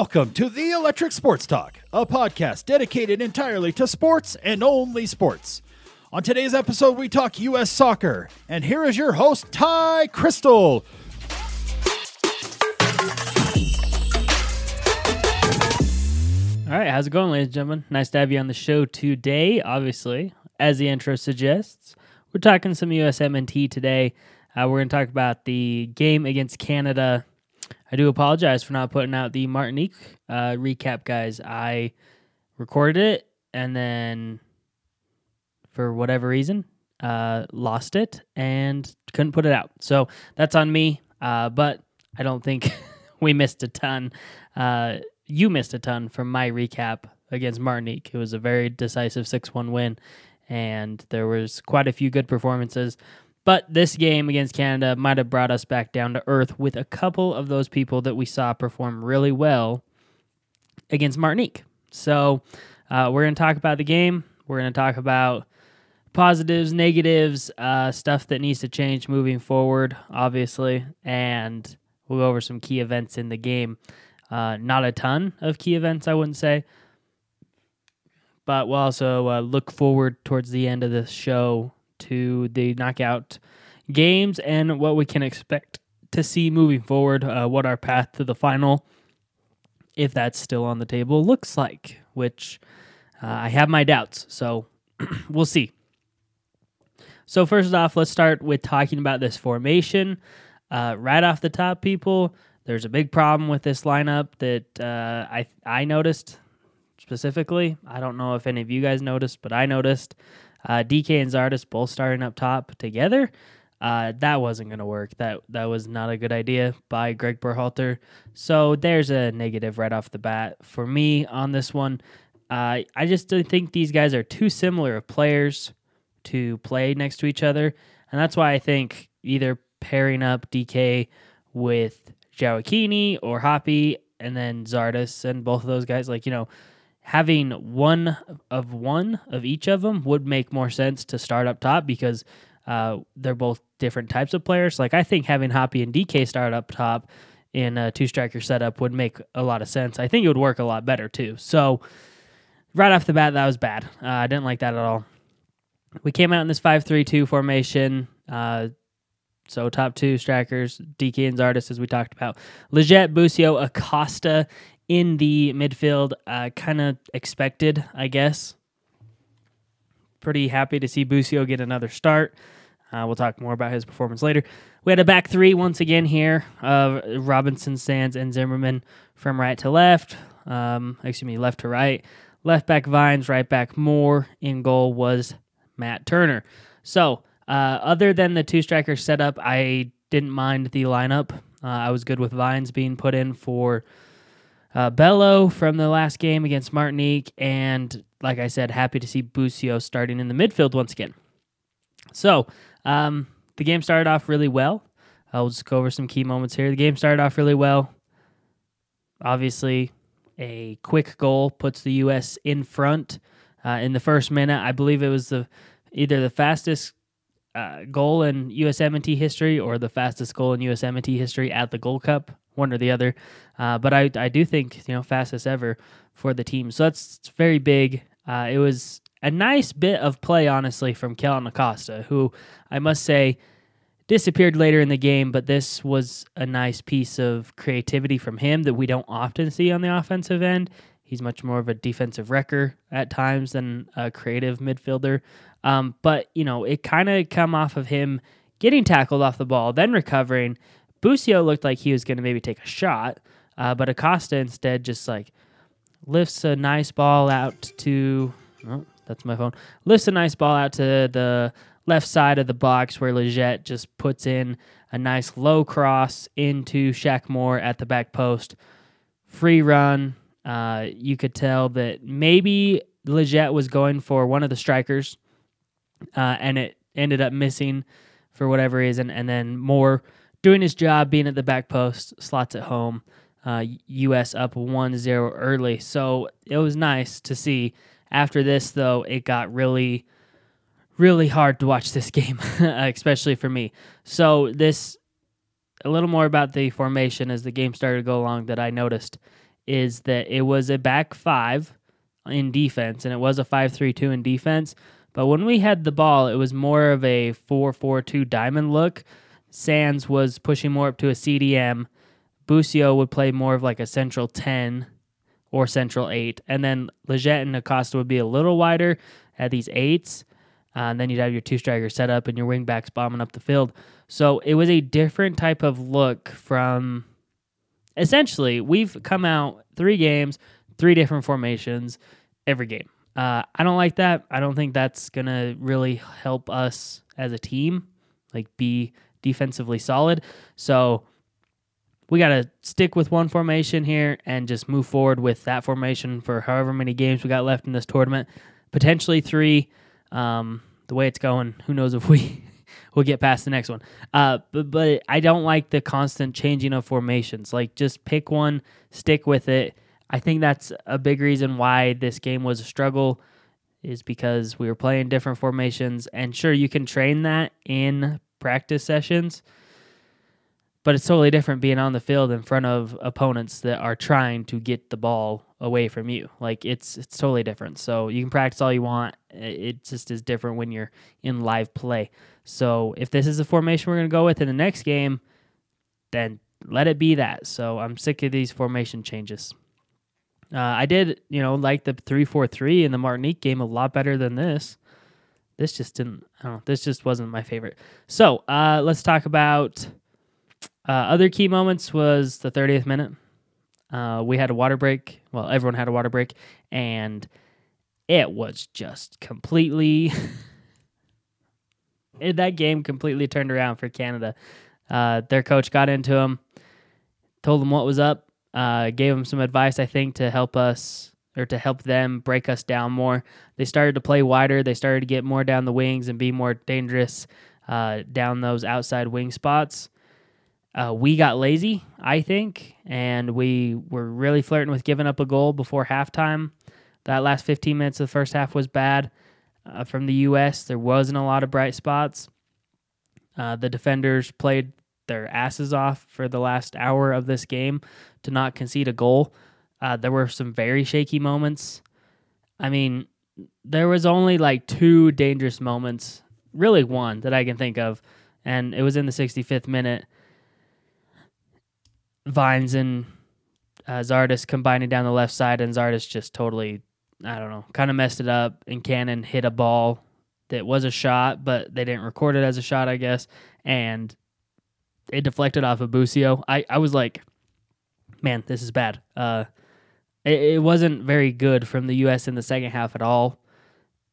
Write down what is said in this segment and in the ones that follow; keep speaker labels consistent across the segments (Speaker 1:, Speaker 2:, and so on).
Speaker 1: Welcome to the Electric Sports Talk, a podcast dedicated entirely to sports and only sports. On today's episode, we talk U.S. soccer, and here is your host, Ty Crystal.
Speaker 2: All right, how's it going, ladies and gentlemen? Nice to have you on the show today. Obviously, as the intro suggests, we're talking some USMNT today. Uh, we're going to talk about the game against Canada. I do apologize for not putting out the Martinique uh, recap, guys. I recorded it and then, for whatever reason, uh, lost it and couldn't put it out. So that's on me. Uh, but I don't think we missed a ton. Uh, you missed a ton from my recap against Martinique. It was a very decisive 6 1 win, and there was quite a few good performances. But this game against Canada might have brought us back down to earth with a couple of those people that we saw perform really well against Martinique. So uh, we're going to talk about the game. We're going to talk about positives, negatives, uh, stuff that needs to change moving forward, obviously, and we'll go over some key events in the game. Uh, not a ton of key events, I wouldn't say. But we'll also uh, look forward towards the end of the show to the knockout games and what we can expect to see moving forward, uh, what our path to the final, if that's still on the table, looks like, which uh, I have my doubts. So we'll see. So, first off, let's start with talking about this formation. Uh, right off the top, people, there's a big problem with this lineup that uh, I I noticed specifically. I don't know if any of you guys noticed, but I noticed uh, DK and Zardes both starting up top together. Uh, that wasn't going to work. That that was not a good idea by Greg Berhalter. So there's a negative right off the bat for me on this one. Uh, I just don't think these guys are too similar of players to play next to each other, and that's why I think either pairing up DK with Gioacchini or Hoppe and then Zardes and both of those guys, like you know, having one of one of each of them would make more sense to start up top because uh, they're both different types of players. Like I think having Hoppe and DK start up top in a two striker setup would make a lot of sense. I think it would work a lot better too. So right off the bat, that was bad. Uh, I didn't like that at all. We came out in this five-three-two formation. Uh, so top two strikers, DK and Zardes, as we talked about. Lletget, Busio, Acosta in the midfield. Uh, kind of expected, I guess. Pretty happy to see Busio get another start. Uh, we'll talk more about his performance later. We had a back three once again here of Robinson, Sands, and Zimmerman from right to left. Um, excuse me, left to right. Left back Vines, right back Moore. In goal was Matt Turner. So, uh, other than the two striker setup, I didn't mind the lineup. Uh, I was good with Vines being put in for uh, Bello from the last game against Martinique, and like I said, happy to see Busio starting in the midfield once again. So um, the game started off really well. I'll just go over some key moments here. The game started off really well. Obviously, a quick goal puts the U.S. in front uh, in the first minute. I believe it was the either the fastest uh, goal in USMNT history or the fastest goal in USMNT history at the Gold Cup, one or the other. Uh, but I, I do think you know fastest ever for the team, so that's very big. Uh, it was a nice bit of play, honestly, from Kellyn Acosta, who I must say disappeared later in the game, but this was a nice piece of creativity from him that we don't often see on the offensive end. He's much more of a defensive wrecker at times than a creative midfielder. Um, but, you know, it kind of come off of him getting tackled off the ball, then recovering. Busio looked like he was going to maybe take a shot, uh, but Acosta instead just like lifts a nice ball out to. Oh, that's my phone. Lifts a nice ball out to the left side of the box where Lletget just puts in a nice low cross into Shaq Moore at the back post. Free run. Uh, you could tell that maybe Lletget was going for one of the strikers, uh, and it ended up missing for whatever reason. And then Moore doing his job, being at the back post, slots at home. Uh, U.S. up 1 0 early. So it was nice to see. After this, though, it got really, really hard to watch this game, especially for me. So, this, a little more about the formation as the game started to go along that I noticed is that it was a back five in defense, and it was a 5 3 2 in defense. But when we had the ball, it was more of a 4 4 2 diamond look. Sands was pushing more up to a CDM. Busio would play more of like a central 10 or central 8. And then Lletget and Acosta would be a little wider at these eights. Uh, and then you'd have your two strikers set up and your wingbacks bombing up the field. So it was a different type of look from essentially, we've come out three games, three different formations every game. Uh, I don't like that. I don't think that's to really help us as a team, like be defensively solid. So we got to stick with one formation here and just move forward with that formation for however many games we got left in this tournament. Potentially three. Um, the way it's going, who knows if we we'll get past the next one. Uh, but but I don't like the constant changing of formations. Like just pick one, stick with it. I think that's a big reason why this game was a struggle is because we were playing different formations and sure you can train that in practice sessions but it's totally different being on the field in front of opponents that are trying to get the ball away from you. Like it's it's totally different. So you can practice all you want. It just is different when you're in live play. So if this is the formation we're going to go with in the next game, then let it be that. So I'm sick of these formation changes. Uh, I did, you know, like the three four three in the Martinique game a lot better than this. This just didn't. I. This just wasn't my favorite. So uh, let's talk about uh, other key moments was the 30th minute. Uh, we had a water break. Well, everyone had a water break, and it was just completely. that game completely turned around for Canada. Uh, their coach got into them, told them what was up, uh, gave them some advice, I think, to help us or to help them break us down more. They started to play wider. They started to get more down the wings and be more dangerous uh, down those outside wing spots. Uh, we got lazy, I think, and we were really flirting with giving up a goal before halftime. That last 15 minutes of the first half was bad uh, from the U.S. There wasn't a lot of bright spots. Uh, the defenders played their asses off for the last hour of this game to not concede a goal. Uh, there were some very shaky moments. I mean, there was only like two dangerous moments, really one that I can think of, and it was in the 65th minute Vines and uh, Zardes combining down the left side, and Zardes just totally, I don't know, kind of messed it up. And Cannon hit a ball that was a shot, but they didn't record it as a shot, I guess, and it deflected off of Busio. I, I was like, man, this is bad. Uh, it, it wasn't very good from the U.S. in the second half at all.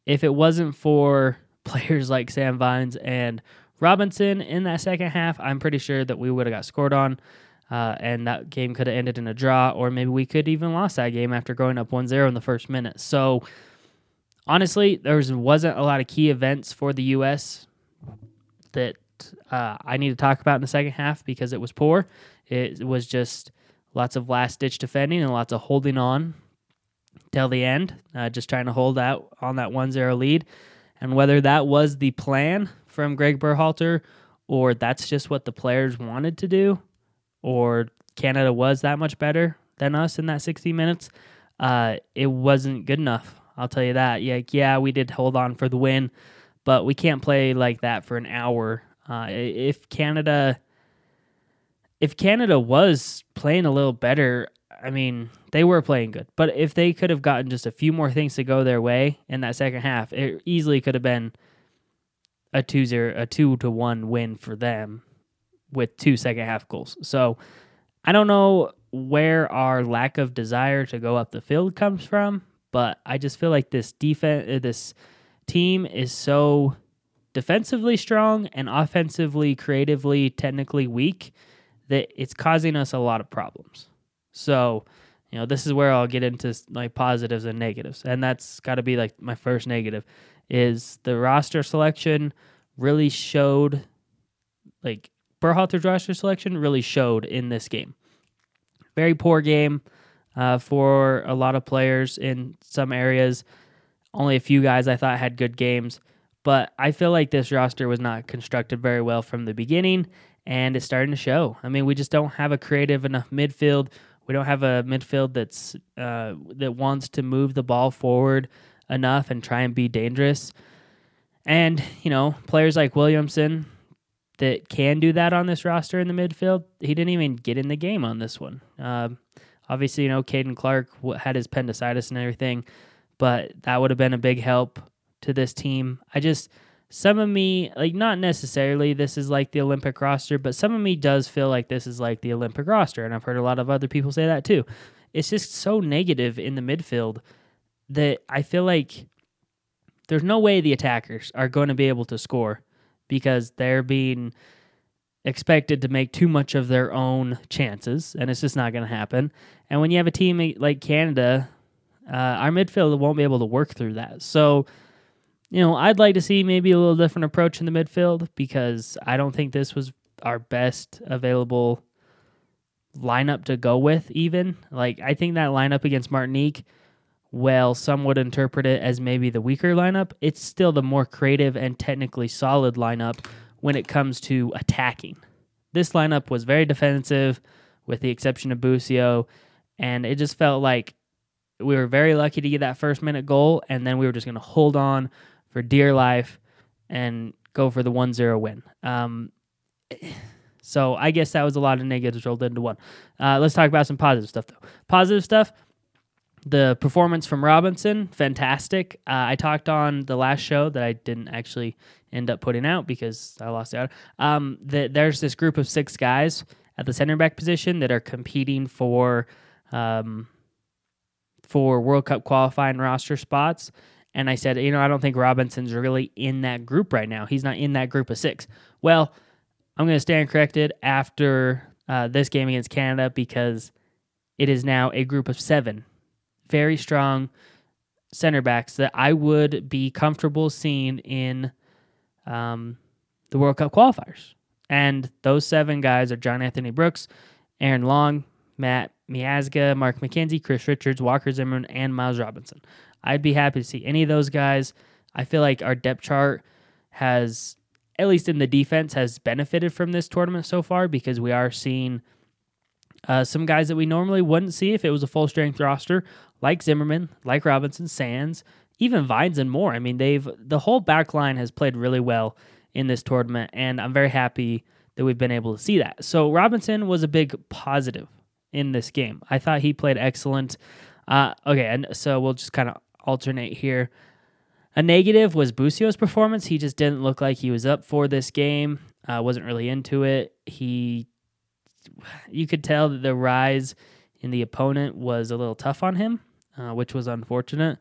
Speaker 2: If it wasn't for players like Sam Vines and Robinson in that second half, I'm pretty sure that we would have got scored on. Uh, and that game could have ended in a draw, or maybe we could even lost that game after going up 1-0 in the first minute. So honestly, there was, wasn't a lot of key events for the U.S. that uh, I need to talk about in the second half because it was poor. It was just lots of last ditch defending and lots of holding on till the end, uh, just trying to hold out on that 1-0 lead. And whether that was the plan from Greg Berhalter or that's just what the players wanted to do, or Canada was that much better than us in that 60 minutes, uh, it wasn't good enough. I'll tell you that. Yeah, yeah, we did hold on for the win, but we can't play like that for an hour. Uh, if Canada, if Canada was playing a little better, I mean, they were playing good. But if they could have gotten just a few more things to go their way in that second half, it easily could have been a 2-0, a 2 to 1 win for them with two second half goals. So I don't know where our lack of desire to go up the field comes from, but I just feel like this defense, uh, this team is so defensively strong and offensively, creatively, technically weak that it's causing us a lot of problems. So, you know, this is where I'll get into my positives and negatives. And that's got to be like my first negative is the roster selection really showed like Berhalter's roster selection really showed in this game. Very poor game uh, for a lot of players in some areas. Only a few guys I thought had good games, but I feel like this roster was not constructed very well from the beginning, and it's starting to show. I mean, we just don't have a creative enough midfield. We don't have a midfield that's uh, that wants to move the ball forward enough and try and be dangerous. And you know, players like Williamson that can do that on this roster in the midfield, he didn't even get in the game on this one. Um, obviously, you know, Caden Clark had his appendicitis and everything, but that would have been a big help to this team. I just some of me like not necessarily this is like the Olympic roster, but some of me does feel like this is like the Olympic roster, and I've heard a lot of other people say that too. It's just so negative in the midfield that I feel like there's no way the attackers are going to be able to score because they're being expected to make too much of their own chances, and it's just not going to happen. And when you have a team like Canada, uh, our midfield won't be able to work through that. So you know, I'd like to see maybe a little different approach in the midfield because I don't think this was our best available lineup to go with, even. Like, I think that lineup against Martinique, well, some would interpret it as maybe the weaker lineup. It's still the more creative and technically solid lineup when it comes to attacking. This lineup was very defensive, with the exception of Busio, and it just felt like we were very lucky to get that first minute goal, and then we were just going to hold on for dear life and go for the 1 0 win. Um, so I guess that was a lot of negatives rolled into one. Uh, let's talk about some positive stuff, though. Positive stuff the performance from Robinson, fantastic. Uh, I talked on the last show that I didn't actually end up putting out because I lost out. Um, that there's this group of six guys at the center back position that are competing for um, for World Cup qualifying roster spots. And I said, you know, I don't think Robinson's really in that group right now. He's not in that group of six. Well, I'm going to stand corrected after uh, this game against Canada because it is now a group of seven very strong center backs that I would be comfortable seeing in um, the World Cup qualifiers. And those seven guys are John Anthony Brooks, Aaron Long, Matt Miazga, Mark McKenzie, Chris Richards, Walker Zimmerman, and Miles Robinson. I'd be happy to see any of those guys. I feel like our depth chart has, at least in the defense, has benefited from this tournament so far because we are seeing uh, some guys that we normally wouldn't see if it was a full strength roster, like Zimmerman, like Robinson, Sands, even Vines, and more. I mean, they've the whole back line has played really well in this tournament, and I'm very happy that we've been able to see that. So Robinson was a big positive in this game. I thought he played excellent. Uh, okay, and so we'll just kind of alternate here. A negative was Busio's performance. He just didn't look like he was up for this game. Uh, wasn't really into it. He, you could tell that the rise in the opponent was a little tough on him, uh, which was unfortunate.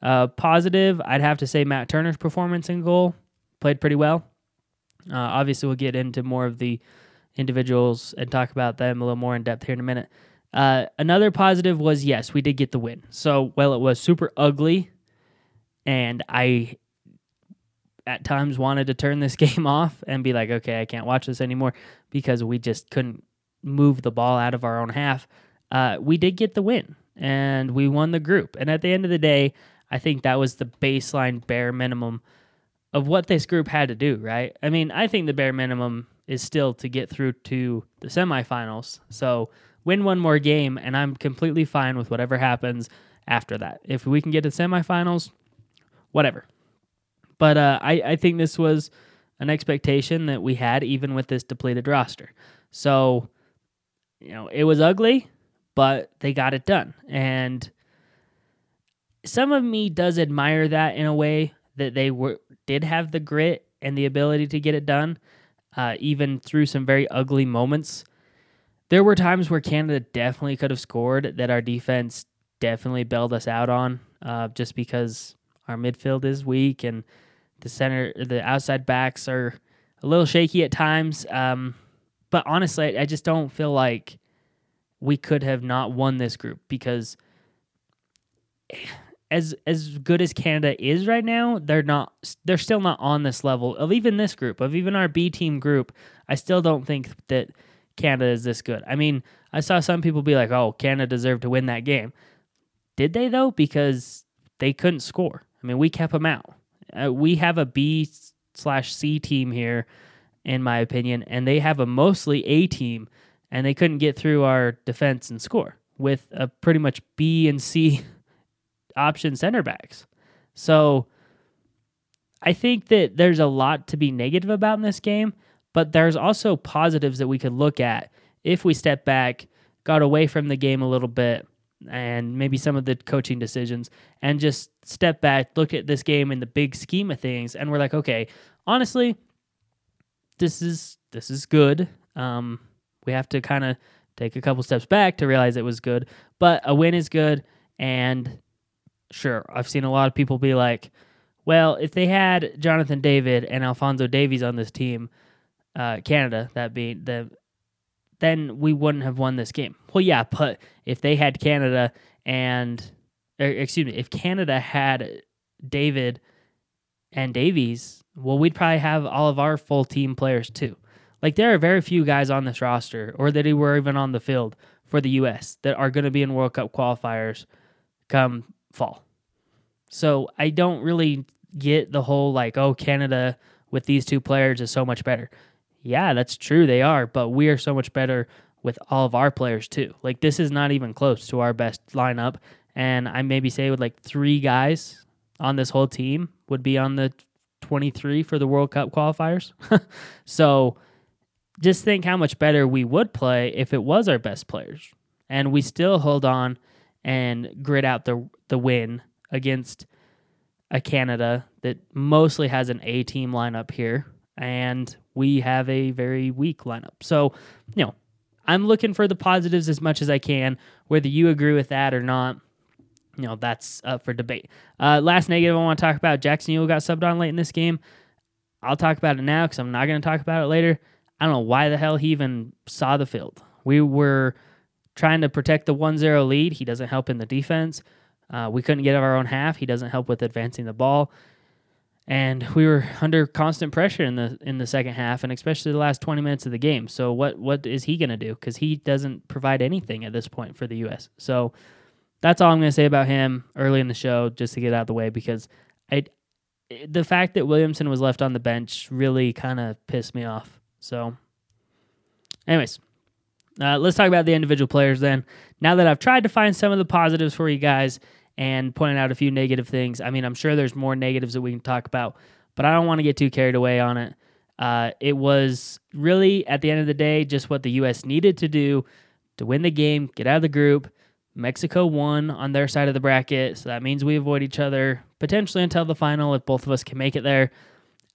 Speaker 2: Uh, positive, I'd have to say Matt Turner's performance in goal played pretty well. Uh, obviously, we'll get into more of the individuals and talk about them a little more in depth here in a minute. Uh, another positive was yes, we did get the win. So, while it was super ugly, and I at times wanted to turn this game off and be like, okay, I can't watch this anymore because we just couldn't move the ball out of our own half. Uh, we did get the win and we won the group. And at the end of the day, I think that was the baseline bare minimum of what this group had to do, right? I mean, I think the bare minimum is still to get through to the semifinals. So, win one more game, and I'm completely fine with whatever happens after that. If we can get to semifinals, whatever. But uh, I, I think this was an expectation that we had, even with this depleted roster. So, you know, it was ugly, but they got it done. And some of me does admire that in a way that they were did have the grit and the ability to get it done, uh, even through some very ugly moments there were times where Canada definitely could have scored that our defense definitely bailed us out on, uh, just because our midfield is weak and the center, the outside backs are a little shaky at times. Um, but honestly, I just don't feel like we could have not won this group because as as good as Canada is right now, they're not they're still not on this level of even this group, of even our B team group. I still don't think that Canada is this good. I mean, I saw some people be like, "Oh, Canada deserved to win that game." Did they though? Because they couldn't score. I mean, we kept them out. Uh, we have a B slash C team here, in my opinion, and they have a mostly A team, and they couldn't get through our defense and score. with a pretty much B and C option center backs. So I think that there's a lot to be negative about in this game, but there's also positives that we could look at if we step back, got away from the game a little bit, and maybe some of the coaching decisions, and just step back, look at this game in the big scheme of things, and we're like, okay, honestly, this is this is good. Um, we have to kind of take a couple steps back to realize it was good, but a win is good, and sure, I've seen a lot of people be like, well, if they had Jonathan David and Alfonso Davies on this team, uh, Canada, that being the, then we wouldn't have won this game. Well, yeah, but if they had Canada and, or, excuse me, if Canada had David and Davies, well, we'd probably have all of our full team players too. Like there are very few guys on this roster, or that were even on the field for the U.S. that are going to be in World Cup qualifiers come fall. So I don't really get the whole like, oh, Canada with these two players is so much better. Yeah, that's true. They are, but we are so much better with all of our players too. Like this is not even close to our best lineup. And I maybe say with like three guys on this whole team would be on the 23 for the World Cup qualifiers. so just think how much better we would play if it was our best players. And we still hold on and grit out the the win against a Canada that mostly has an A team lineup here, and we have a very weak lineup. So, you know, I'm looking for the positives as much as I can. Whether you agree with that or not, you know, that's up for debate. Uh, last negative I want to talk about Jackson Yueill got subbed on late in this game. I'll talk about it now because I'm not going to talk about it later. I don't know why the hell he even saw the field. We were trying to protect the 1 0 lead. He doesn't help in the defense. Uh, we couldn't get out of our own half. He doesn't help with advancing the ball, and we were under constant pressure in the in the second half, and especially the last 20 minutes of the game. So what what is he going to do? Because he doesn't provide anything at this point for the U.S. So that's all I'm going to say about him early in the show, just to get out of the way, because I the fact that Williamson was left on the bench really kind of pissed me off. So, anyways, uh, let's talk about the individual players then. Now that I've tried to find some of the positives for you guys and pointed out a few negative things. I mean, I'm sure there's more negatives that we can talk about, but I don't want to get too carried away on it. Uh, it was really, at the end of the day, just what the U.S. needed to do to win the game, get out of the group. Mexico won on their side of the bracket, so that means we avoid each other potentially until the final if both of us can make it there.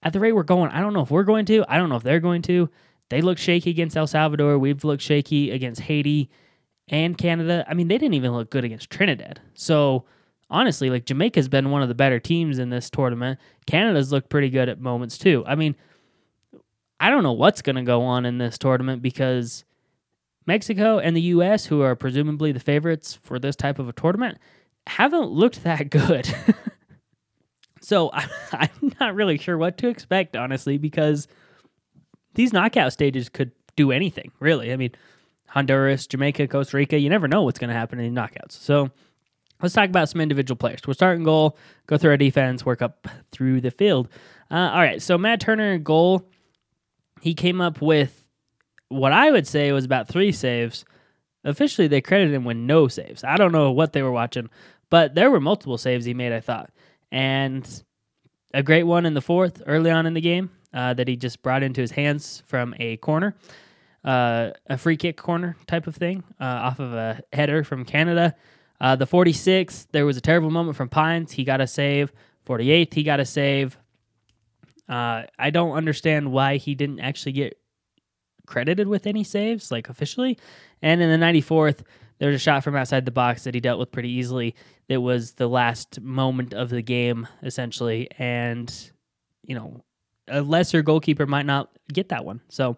Speaker 2: At the rate we're going, I don't know if we're going to. I don't know if they're going to. They look shaky against El Salvador. We've looked shaky against Haiti and Canada. I mean, they didn't even look good against Trinidad. So honestly, like Jamaica's been one of the better teams in this tournament. Canada's looked pretty good at moments too. I mean, I don't know what's going to go on in this tournament because Mexico and the U.S., who are presumably the favorites for this type of a tournament, haven't looked that good. so I, I'm not really sure what to expect, honestly, because these knockout stages could do anything, really. I mean, Honduras, Jamaica, Costa Rica. You never know what's going to happen in the knockouts. So let's talk about some individual players. We'll start in goal, go through our defense, work up through the field. Uh, all right, so Matt Turner goal, he came up with what I would say was about three saves. Officially, they credited him with no saves. I don't know what they were watching, but there were multiple saves he made, I thought. And a great one in the fourth, early on in the game, uh, that he just brought into his hands from a corner uh, a free kick corner type of thing uh, off of a header from Canada. Uh, the 46th, there was a terrible moment from Pines. He got a save. 48th, he got a save. Uh, I don't understand why he didn't actually get credited with any saves, like officially. And in the 94th, there was a shot from outside the box that he dealt with pretty easily. It was the last moment of the game, essentially. And, you know, a lesser goalkeeper might not get that one. So,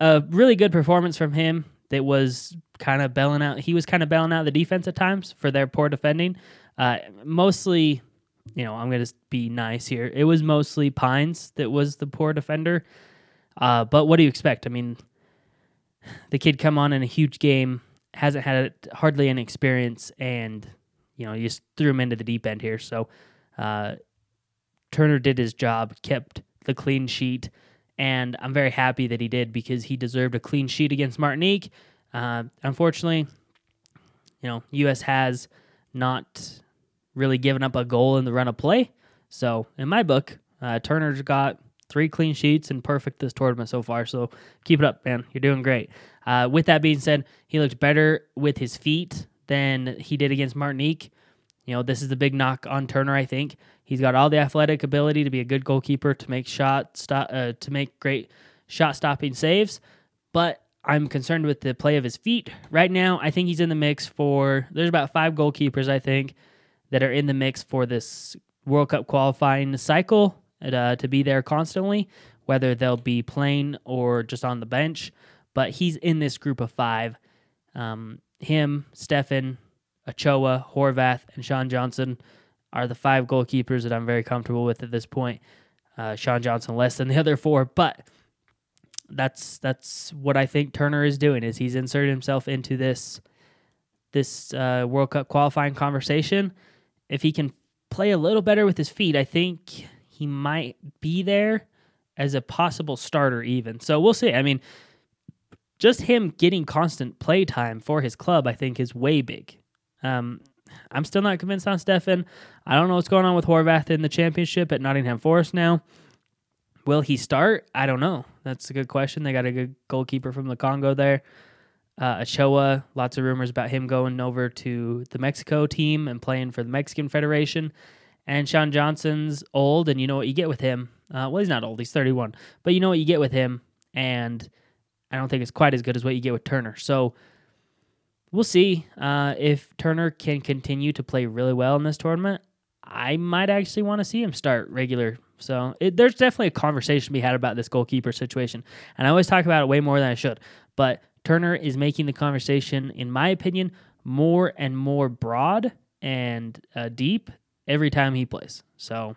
Speaker 2: a really good performance from him that was kind of bailing out. He was kind of bailing out the defense at times for their poor defending. Uh, mostly, you know, I'm going to be nice here. It was mostly Pines that was the poor defender. Uh, but what do you expect? I mean, the kid come on in a huge game, hasn't had hardly any experience, and you know, you just threw him into the deep end here. So uh, Turner did his job, kept the clean sheet and I'm very happy that he did because he deserved a clean sheet against Martinique. Uh, unfortunately, you know, U.S. has not really given up a goal in the run of play. So in my book, uh, Turner's got three clean sheets and perfect this tournament so far. So keep it up, man. You're doing great. Uh, with that being said, he looked better with his feet than he did against Martinique. You know, this is the big knock on Turner. I think he's got all the athletic ability to be a good goalkeeper, to make shot stop, uh, to make great shot stopping saves. But I'm concerned with the play of his feet right now. I think he's in the mix for. There's about five goalkeepers I think that are in the mix for this World Cup qualifying cycle uh, to be there constantly, whether they'll be playing or just on the bench. But he's in this group of five. Um, him, Steffen, Ochoa, Horvath, and Sean Johnson are the five goalkeepers that I'm very comfortable with at this point. Uh, Sean Johnson less than the other four, but that's that's what I think Turner is doing. Is he's inserted himself into this this uh, World Cup qualifying conversation. If he can play a little better with his feet, I think he might be there as a possible starter. Even so, we'll see. I mean, just him getting constant play time for his club, I think, is way big. Um, I'm still not convinced on Steffen. I don't know what's going on with Horvath in the championship at Nottingham Forest now. Will he start? I don't know. That's a good question. They got a good goalkeeper from the Congo there. Uh, lots of rumors about him going over to the Mexico team and playing for the Mexican Federation. And Sean Johnson's old, and you know what you get with him. Uh, well, he's not old, he's 31. But you know what you get with him. And I don't think it's quite as good as what you get with Turner. So we'll see uh, if Turner can continue to play really well in this tournament. I might actually want to see him start regular. So it, there's definitely a conversation to be had about this goalkeeper situation, and I always talk about it way more than I should. But Turner is making the conversation, in my opinion, more and more broad and uh, deep every time he plays. So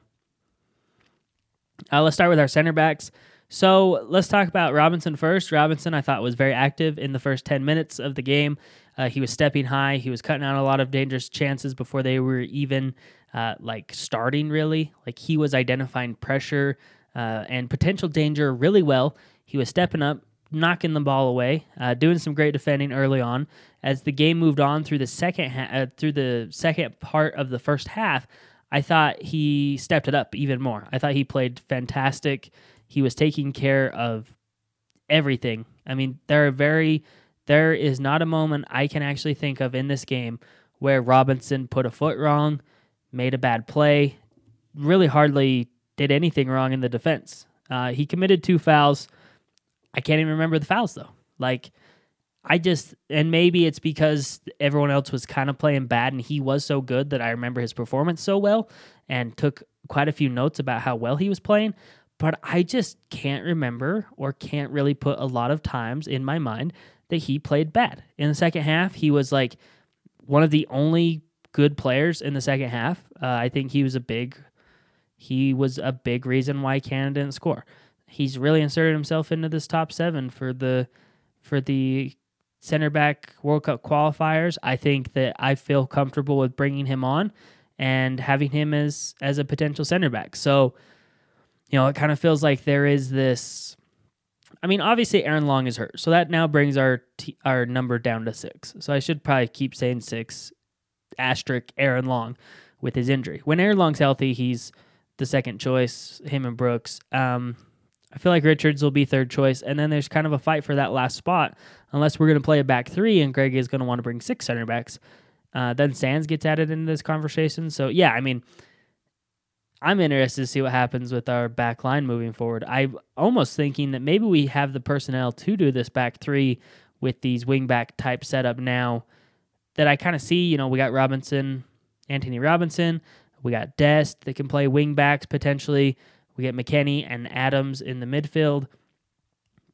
Speaker 2: uh, let's start with our center backs. So let's talk about Robinson first. Robinson, I thought, was very active in the first 10 minutes of the game. Uh, he was stepping high. He was cutting out a lot of dangerous chances before they were even uh, like starting, really. Like he was identifying pressure uh, and potential danger really well. He was stepping up, knocking the ball away, uh, doing some great defending early on. As the game moved on through the second ha- uh, through the second part of the first half, I thought he stepped it up even more. I thought he played fantastic. He was taking care of everything. I mean, there are very there is not a moment I can actually think of in this game where Robinson put a foot wrong, made a bad play, really hardly did anything wrong in the defense. Uh, he committed two fouls. I can't even remember the fouls though. Like, I just, and maybe it's because everyone else was kind of playing bad and he was so good that I remember his performance so well and took quite a few notes about how well he was playing but I just can't remember or can't really put a lot of times in my mind that he played bad. In the second half, he was like one of the only good players in the second half. Uh, I think he was a big he was a big reason why Canada didn't score. He's really inserted himself into this top 7 for the for the center back World Cup qualifiers. I think that I feel comfortable with bringing him on and having him as as a potential center back. So you know, it kind of feels like there is this. I mean, obviously Aaron Long is hurt, so that now brings our t- our number down to six. So I should probably keep saying six, asterisk Aaron Long, with his injury. When Aaron Long's healthy, he's the second choice. Him and Brooks. Um, I feel like Richards will be third choice, and then there's kind of a fight for that last spot. Unless we're going to play a back three, and Greg is going to want to bring six center backs. Uh, then Sands gets added into this conversation. So yeah, I mean I'm interested to see what happens with our back line moving forward. I'm almost thinking that maybe we have the personnel to do this back three with these wingback type setup now that I kind of see. You know, we got Robinson, Antonee Robinson, we got Dest that can play wingbacks potentially. We get McKennie and Adams in the midfield.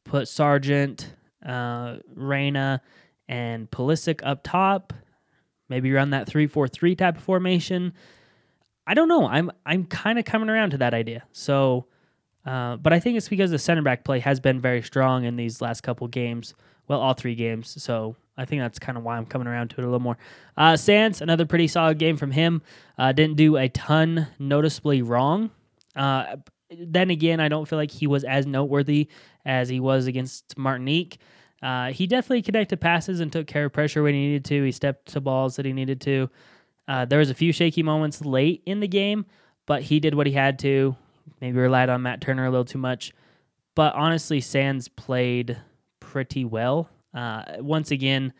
Speaker 2: Put Sargent, uh, Reyna, and Pulisic up top. Maybe run that 3 4 3 type of formation. I don't know. I'm I'm kind of coming around to that idea. So, uh, but I think it's because the center back play has been very strong in these last couple games. Well, all three games. So I think that's kind of why I'm coming around to it a little more. Uh, Sands, another pretty solid game from him. Uh, didn't do a ton noticeably wrong. Uh, then again, I don't feel like he was as noteworthy as he was against Martinique. Uh, he definitely connected passes and took care of pressure when he needed to. He stepped to balls that he needed to. Uh, there was a few shaky moments late in the game, but he did what he had to. Maybe relied on Matt Turner a little too much. But honestly, Sands played pretty well. Uh, once again,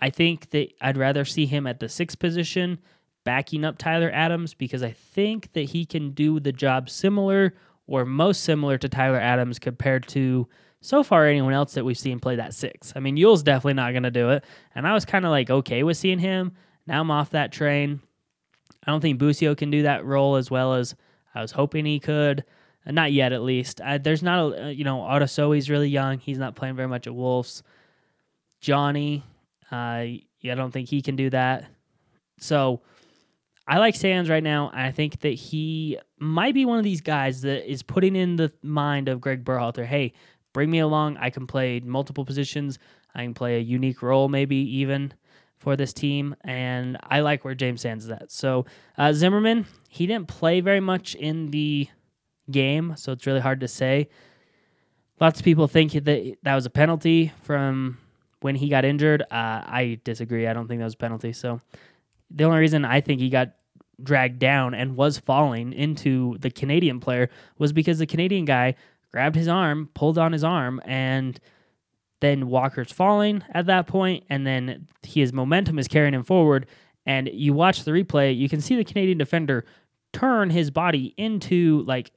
Speaker 2: I think that I'd rather see him at the sixth position, backing up Tyler Adams, because I think that he can do the job similar or most similar to Tyler Adams compared to so far anyone else that we've seen play that six. I mean, Yueill's definitely not going to do it. And I was kind of like okay with seeing him. Now I'm off that train. I don't think Busio can do that role as well as I was hoping he could. Uh, not yet, at least. Uh, there's not a, uh, you know, Otasowie's really young. He's not playing very much at Wolves. Johnny, uh, I don't think he can do that. So I like Sands right now. I think that he might be one of these guys that is putting in the mind of Greg Berhalter, hey, bring me along. I can play multiple positions. I can play a unique role, maybe even for this team. And I like where James Sands is at. So uh, Zimmerman, he didn't play very much in the game, so it's really hard to say. Lots of people think that that was a penalty from when he got injured. Uh, I disagree. I don't think that was a penalty. So the only reason I think he got dragged down and was falling into the Canadian player was because the Canadian guy grabbed his arm, pulled on his arm, and then Walker's falling at that point, and then his momentum is carrying him forward. And you watch the replay, you can see the Canadian defender turn his body into like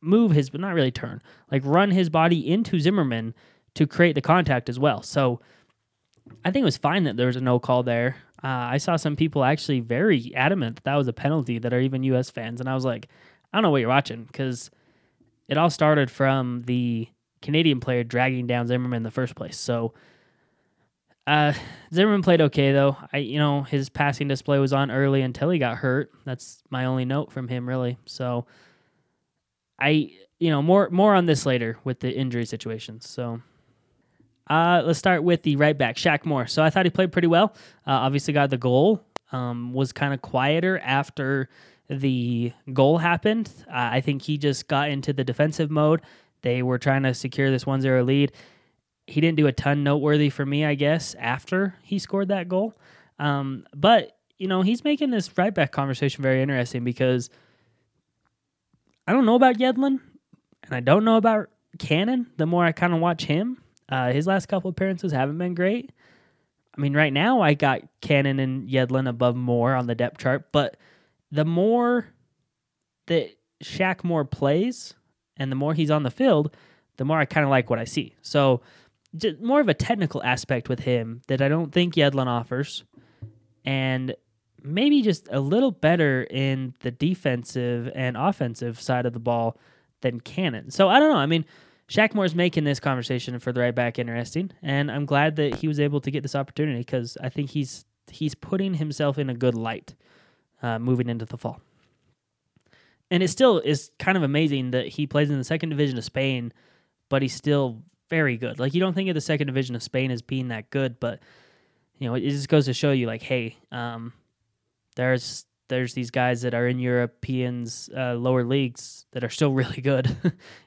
Speaker 2: move his, but not really turn, like run his body into Zimmerman to create the contact as well. So I think it was fine that there was a no call there. Uh, I saw some people actually very adamant that that was a penalty that are even U.S. fans, and I was like, I don't know what you're watching because it all started from the Canadian player dragging down Zimmerman in the first place. So uh, Zimmerman played okay though. I you know his passing display was on early until he got hurt. That's my only note from him really. So I you know more more on this later with the injury situations. So uh, let's start with the right back, Shaq Moore. So I thought he played pretty well. Uh, obviously got the goal. Um, was kind of quieter after the goal happened. Uh, I think he just got into the defensive mode. They were trying to secure this 1-0 lead. He didn't do a ton noteworthy for me, I guess, after he scored that goal. Um, but you know, he's making this right back conversation very interesting because I don't know about Yedlin and I don't know about Cannon. The more I kind of watch him, uh, his last couple appearances haven't been great. I mean, right now I got Cannon and Yedlin above Moore on the depth chart, but the more that Shaq Moore plays and the more he's on the field, the more I kind of like what I see. So, more of a technical aspect with him that I don't think Yedlin offers, and maybe just a little better in the defensive and offensive side of the ball than Cannon. So I don't know. I mean, Shaq Moore's making this conversation for the right back interesting, and I'm glad that he was able to get this opportunity because I think he's he's putting himself in a good light uh, moving into the fall. And it still is kind of amazing that he plays in the second division of Spain, but he's still very good. Like you don't think of the second division of Spain as being that good, but you know it just goes to show you, like, hey, um, there's there's these guys that are in Europeans uh, lower leagues that are still really good,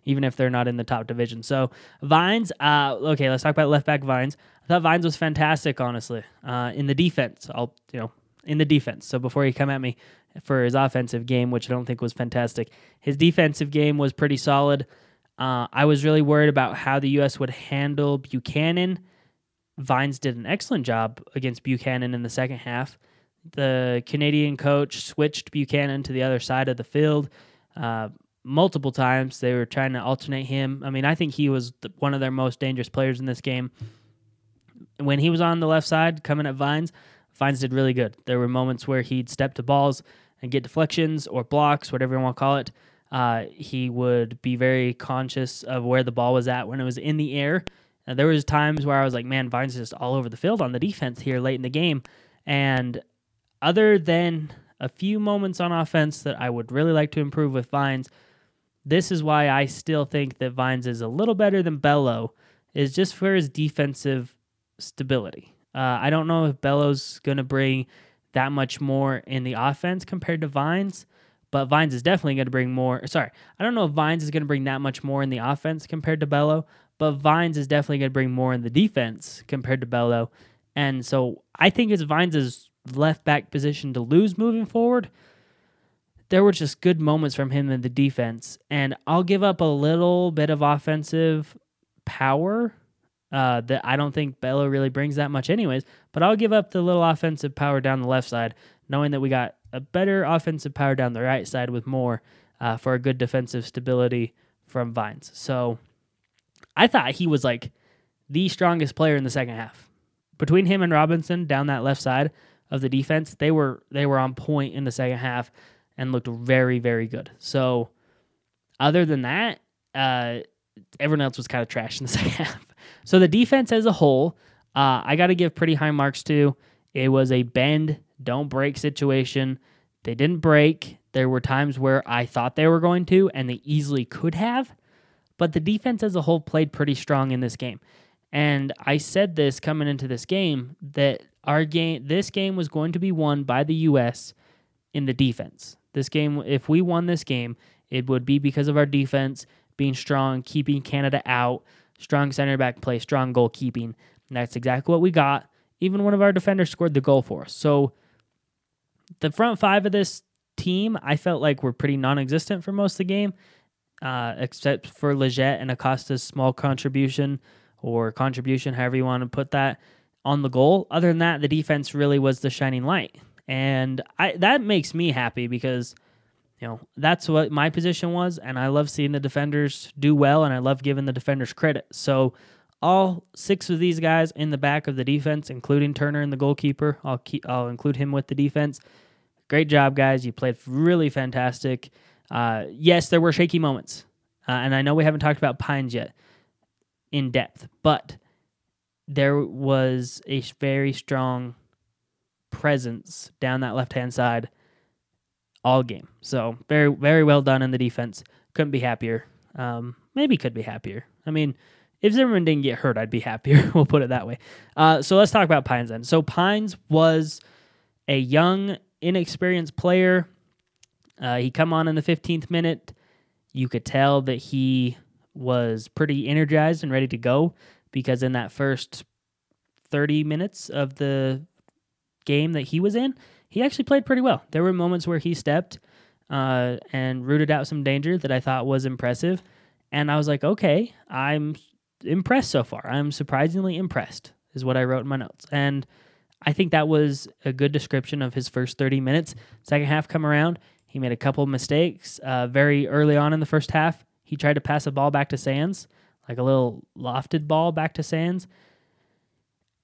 Speaker 2: even if they're not in the top division. So Vines, uh, okay, let's talk about left back Vines. I thought Vines was fantastic, honestly, uh, in the defense. I'll you know in the defense. So before you come at me for his offensive game, which I don't think was fantastic, his defensive game was pretty solid. Uh, I was really worried about how the U.S. would handle Buchanan. Vines did an excellent job against Buchanan in the second half the Canadian coach switched Buchanan to the other side of the field uh, multiple times. They were trying to alternate him. I mean, I think he was the, one of their most dangerous players in this game. When he was on the left side coming at Vines, Vines did really good. There were moments where he'd step to balls and get deflections or blocks, whatever you want to call it. Uh, he would be very conscious of where the ball was at when it was in the air. And there was times where I was like, man, Vines is just all over the field on the defense here late in the game. And other than a few moments on offense that I would really like to improve with Vines, this is why I still think that Vines is a little better than Bello, is just for his defensive stability. Uh, I don't know if Bello's going to bring that much more in the offense compared to Vines, but Vines is definitely going to bring more. Sorry, I don't know if Vines is going to bring that much more in the offense compared to Bello, but Vines is definitely going to bring more in the defense compared to Bello. And so I think it's Vines' left back position to lose moving forward. There were just good moments from him in the defense. And I'll give up a little bit of offensive power uh, that I don't think Bello really brings that much, anyways. But I'll give up the little offensive power down the left side, knowing that we got a better offensive power down the right side with more uh, for a good defensive stability from Vines. So I thought he was like the strongest player in the second half. Between him and Robinson down that left side of the defense, they were they were on point in the second half and looked very very good. So other than that, uh, everyone else was kind of trash in the second half. So the defense as a whole, uh, I got to give pretty high marks to. It was a bend, don't break situation. They didn't break. There were times where I thought they were going to, and they easily could have. But the defense as a whole played pretty strong in this game. And I said this coming into this game that our game this game was going to be won by the US in the defense. This game if we won this game, it would be because of our defense being strong, keeping Canada out, strong center back play, strong goalkeeping. And that's exactly what we got. Even one of our defenders scored the goal for us. So the front five of this team, I felt like were pretty non-existent for most of the game, uh, except for Lletget and Acosta's small contribution or contribution, however you want to put that, on the goal. Other than that, the defense really was the shining light, and I that makes me happy because you know that's what my position was, and I love seeing the defenders do well, and I love giving the defenders credit. So. All six of these guys in the back of the defense, including Turner and the goalkeeper, I'll keep, I'll include him with the defense. Great job, guys! You played really fantastic. Uh, yes, there were shaky moments, uh, and I know we haven't talked about Pines yet in depth, but there was a very strong presence down that left hand side all game. So very very well done in the defense. Couldn't be happier. Um, maybe could be happier. I mean, if Zimmerman didn't get hurt, I'd be happier. we'll put it that way. Uh, so let's talk about Pines then. So Pines was a young, inexperienced player. Uh, he come on in the 15th minute. You could tell that he was pretty energized and ready to go because in that first 30 minutes of the game that he was in, he actually played pretty well. There were moments where he stepped uh, and rooted out some danger that I thought was impressive. And I was like, okay, I'm impressed so far. I'm surprisingly impressed, is what I wrote in my notes. And I think that was a good description of his first 30 minutes. Second half come around, he made a couple mistakes uh, very early on in the first half. He tried to pass a ball back to Sands, like a little lofted ball back to Sands.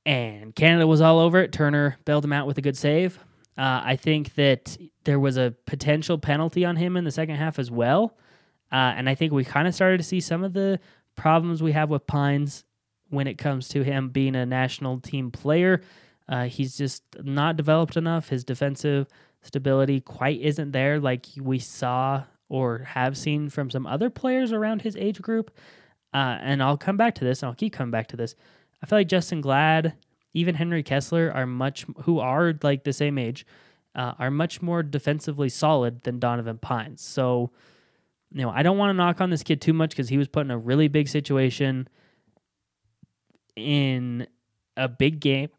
Speaker 2: And Canada was all over it. Turner bailed him out with a good save. Uh, I think that there was a potential penalty on him in the second half as well. Uh, and I think we kind of started to see some of the problems we have with Pines when it comes to him being a national team player. Uh, he's just not developed enough. His defensive stability quite isn't there like we saw or have seen from some other players around his age group. Uh, and I'll come back to this, and I'll keep coming back to this. I feel like Justen Glad, even Henry Kessler, are much who are like the same age, uh, are much more defensively solid than Donovan Pines. So, you know, I don't want to knock on this kid too much because he was put in a really big situation in a big game,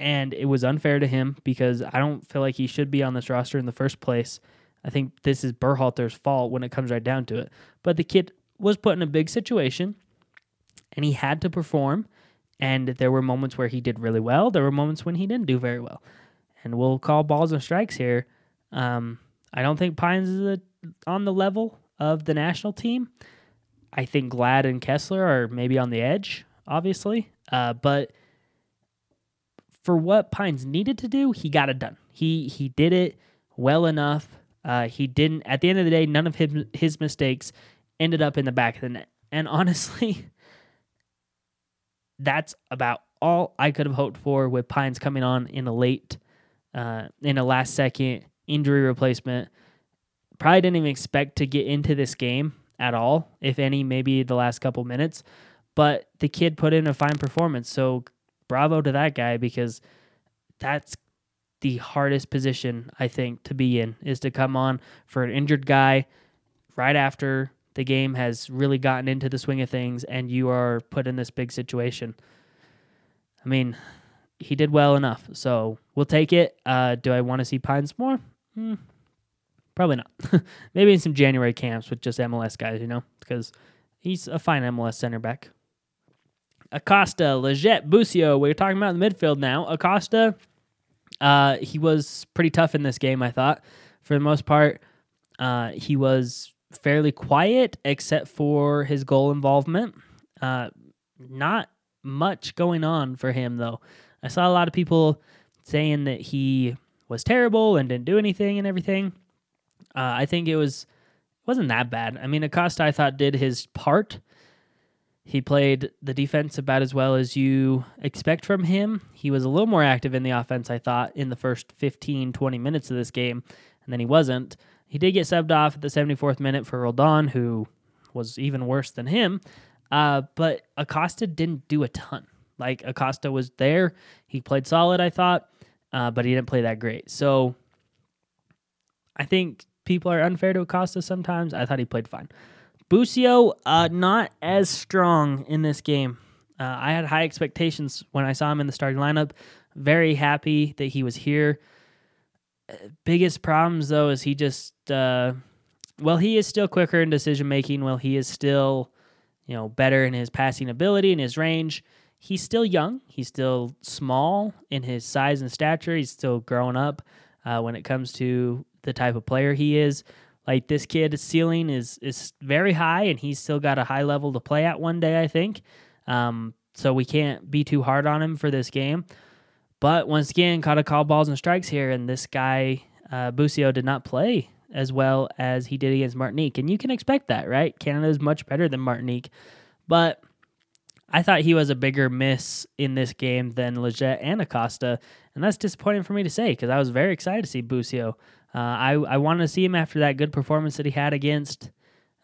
Speaker 2: and it was unfair to him because I don't feel like he should be on this roster in the first place. I think this is Berhalter's fault when it comes right down to it. But the kid was put in a big situation and he had to perform. And there were moments where he did really well. There were moments when he didn't do very well. And we'll call balls and strikes here. Um, I don't think Pines is a, on the level of the national team. I think Glad and Kessler are maybe on the edge, obviously. Uh, but for what Pines needed to do, he got it done. He he did it well enough uh, he didn't. At the end of the day, none of his his mistakes ended up in the back of the net. And honestly, that's about all I could have hoped for with Pines coming on in a late, uh, in a last second injury replacement. Probably didn't even expect to get into this game at all, if any, maybe the last couple minutes. But the kid put in a fine performance. So bravo to that guy because that's the hardest position I think to be in is to come on for an injured guy right after the game has really gotten into the swing of things and you are put in this big situation. I mean, he did well enough, so we'll take it. Uh, do I want to see Pines more? Hmm, probably not. Maybe in some January camps with just MLS guys, you know, because he's a fine MLS center back. Acosta, Lletget, Busio. We're talking about the midfield now. Acosta, uh, he was pretty tough in this game, I thought. For the most part, uh, he was fairly quiet except for his goal involvement. Uh, not much going on for him, though. I saw a lot of people saying that he was terrible and didn't do anything and everything. Uh, I think it was wasn't that bad. I mean, Acosta I thought did his part. He played the defense about as well as you expect from him. He was a little more active in the offense, I thought, in the first 15, 20 minutes of this game, and then he wasn't. He did get subbed off at the 74th minute for Roldan, who was even worse than him. Uh, but Acosta didn't do a ton. Like Acosta was there, he played solid, I thought, uh, but he didn't play that great. So I think people are unfair to Acosta sometimes. I thought he played fine. Busio, uh, not as strong in this game. Uh, I had high expectations when I saw him in the starting lineup. Very happy that he was here. Biggest problems though is he just uh, well he is still quicker in decision making. Well he is still you know better in his passing ability and his range. He's still young. He's still small in his size and stature. He's still growing up uh, when it comes to the type of player he is. Like this kid's ceiling is is very high, and he's still got a high level to play at one day. I think. Um, so we can't be too hard on him for this game. But once again, caught a call balls and strikes here, and this guy uh, Busio did not play as well as he did against Martinique, and you can expect that, right? Canada is much better than Martinique, but I thought he was a bigger miss in this game than Lletget and Acosta, and that's disappointing for me to say because I was very excited to see Busio. Uh, I I wanted to see him after that good performance that he had against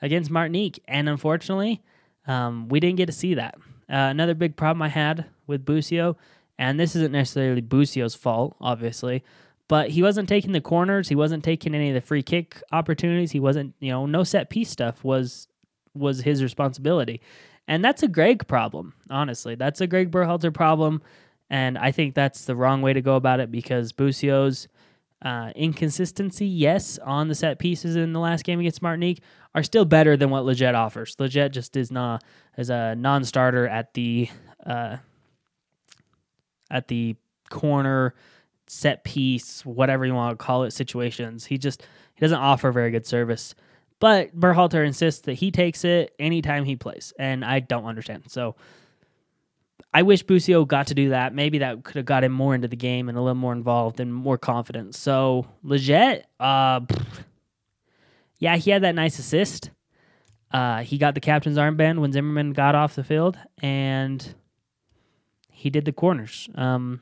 Speaker 2: against Martinique, and unfortunately, um, we didn't get to see that. Uh, another big problem I had with Busio, and this isn't necessarily Busio's fault, obviously, but he wasn't taking the corners. He wasn't taking any of the free kick opportunities. He wasn't, you know, no set piece stuff was was his responsibility, and that's a Greg problem. Honestly, that's a Greg Berhalter problem, and I think that's the wrong way to go about it because Busio's uh, inconsistency, yes, on the set pieces in the last game against Martinique are still better than what Lletget offers. Lletget just is not as a non-starter at the uh, at the corner set piece, whatever you want to call it, situations. He just he doesn't offer very good service. But Berhalter insists that he takes it anytime he plays, and I don't understand. So I wish Busio got to do that. Maybe that could have got him more into the game and a little more involved and more confident. So Lletget, uh, yeah, he had that nice assist. Uh, he got the captain's armband when Zimmerman got off the field, and he did the corners. Um,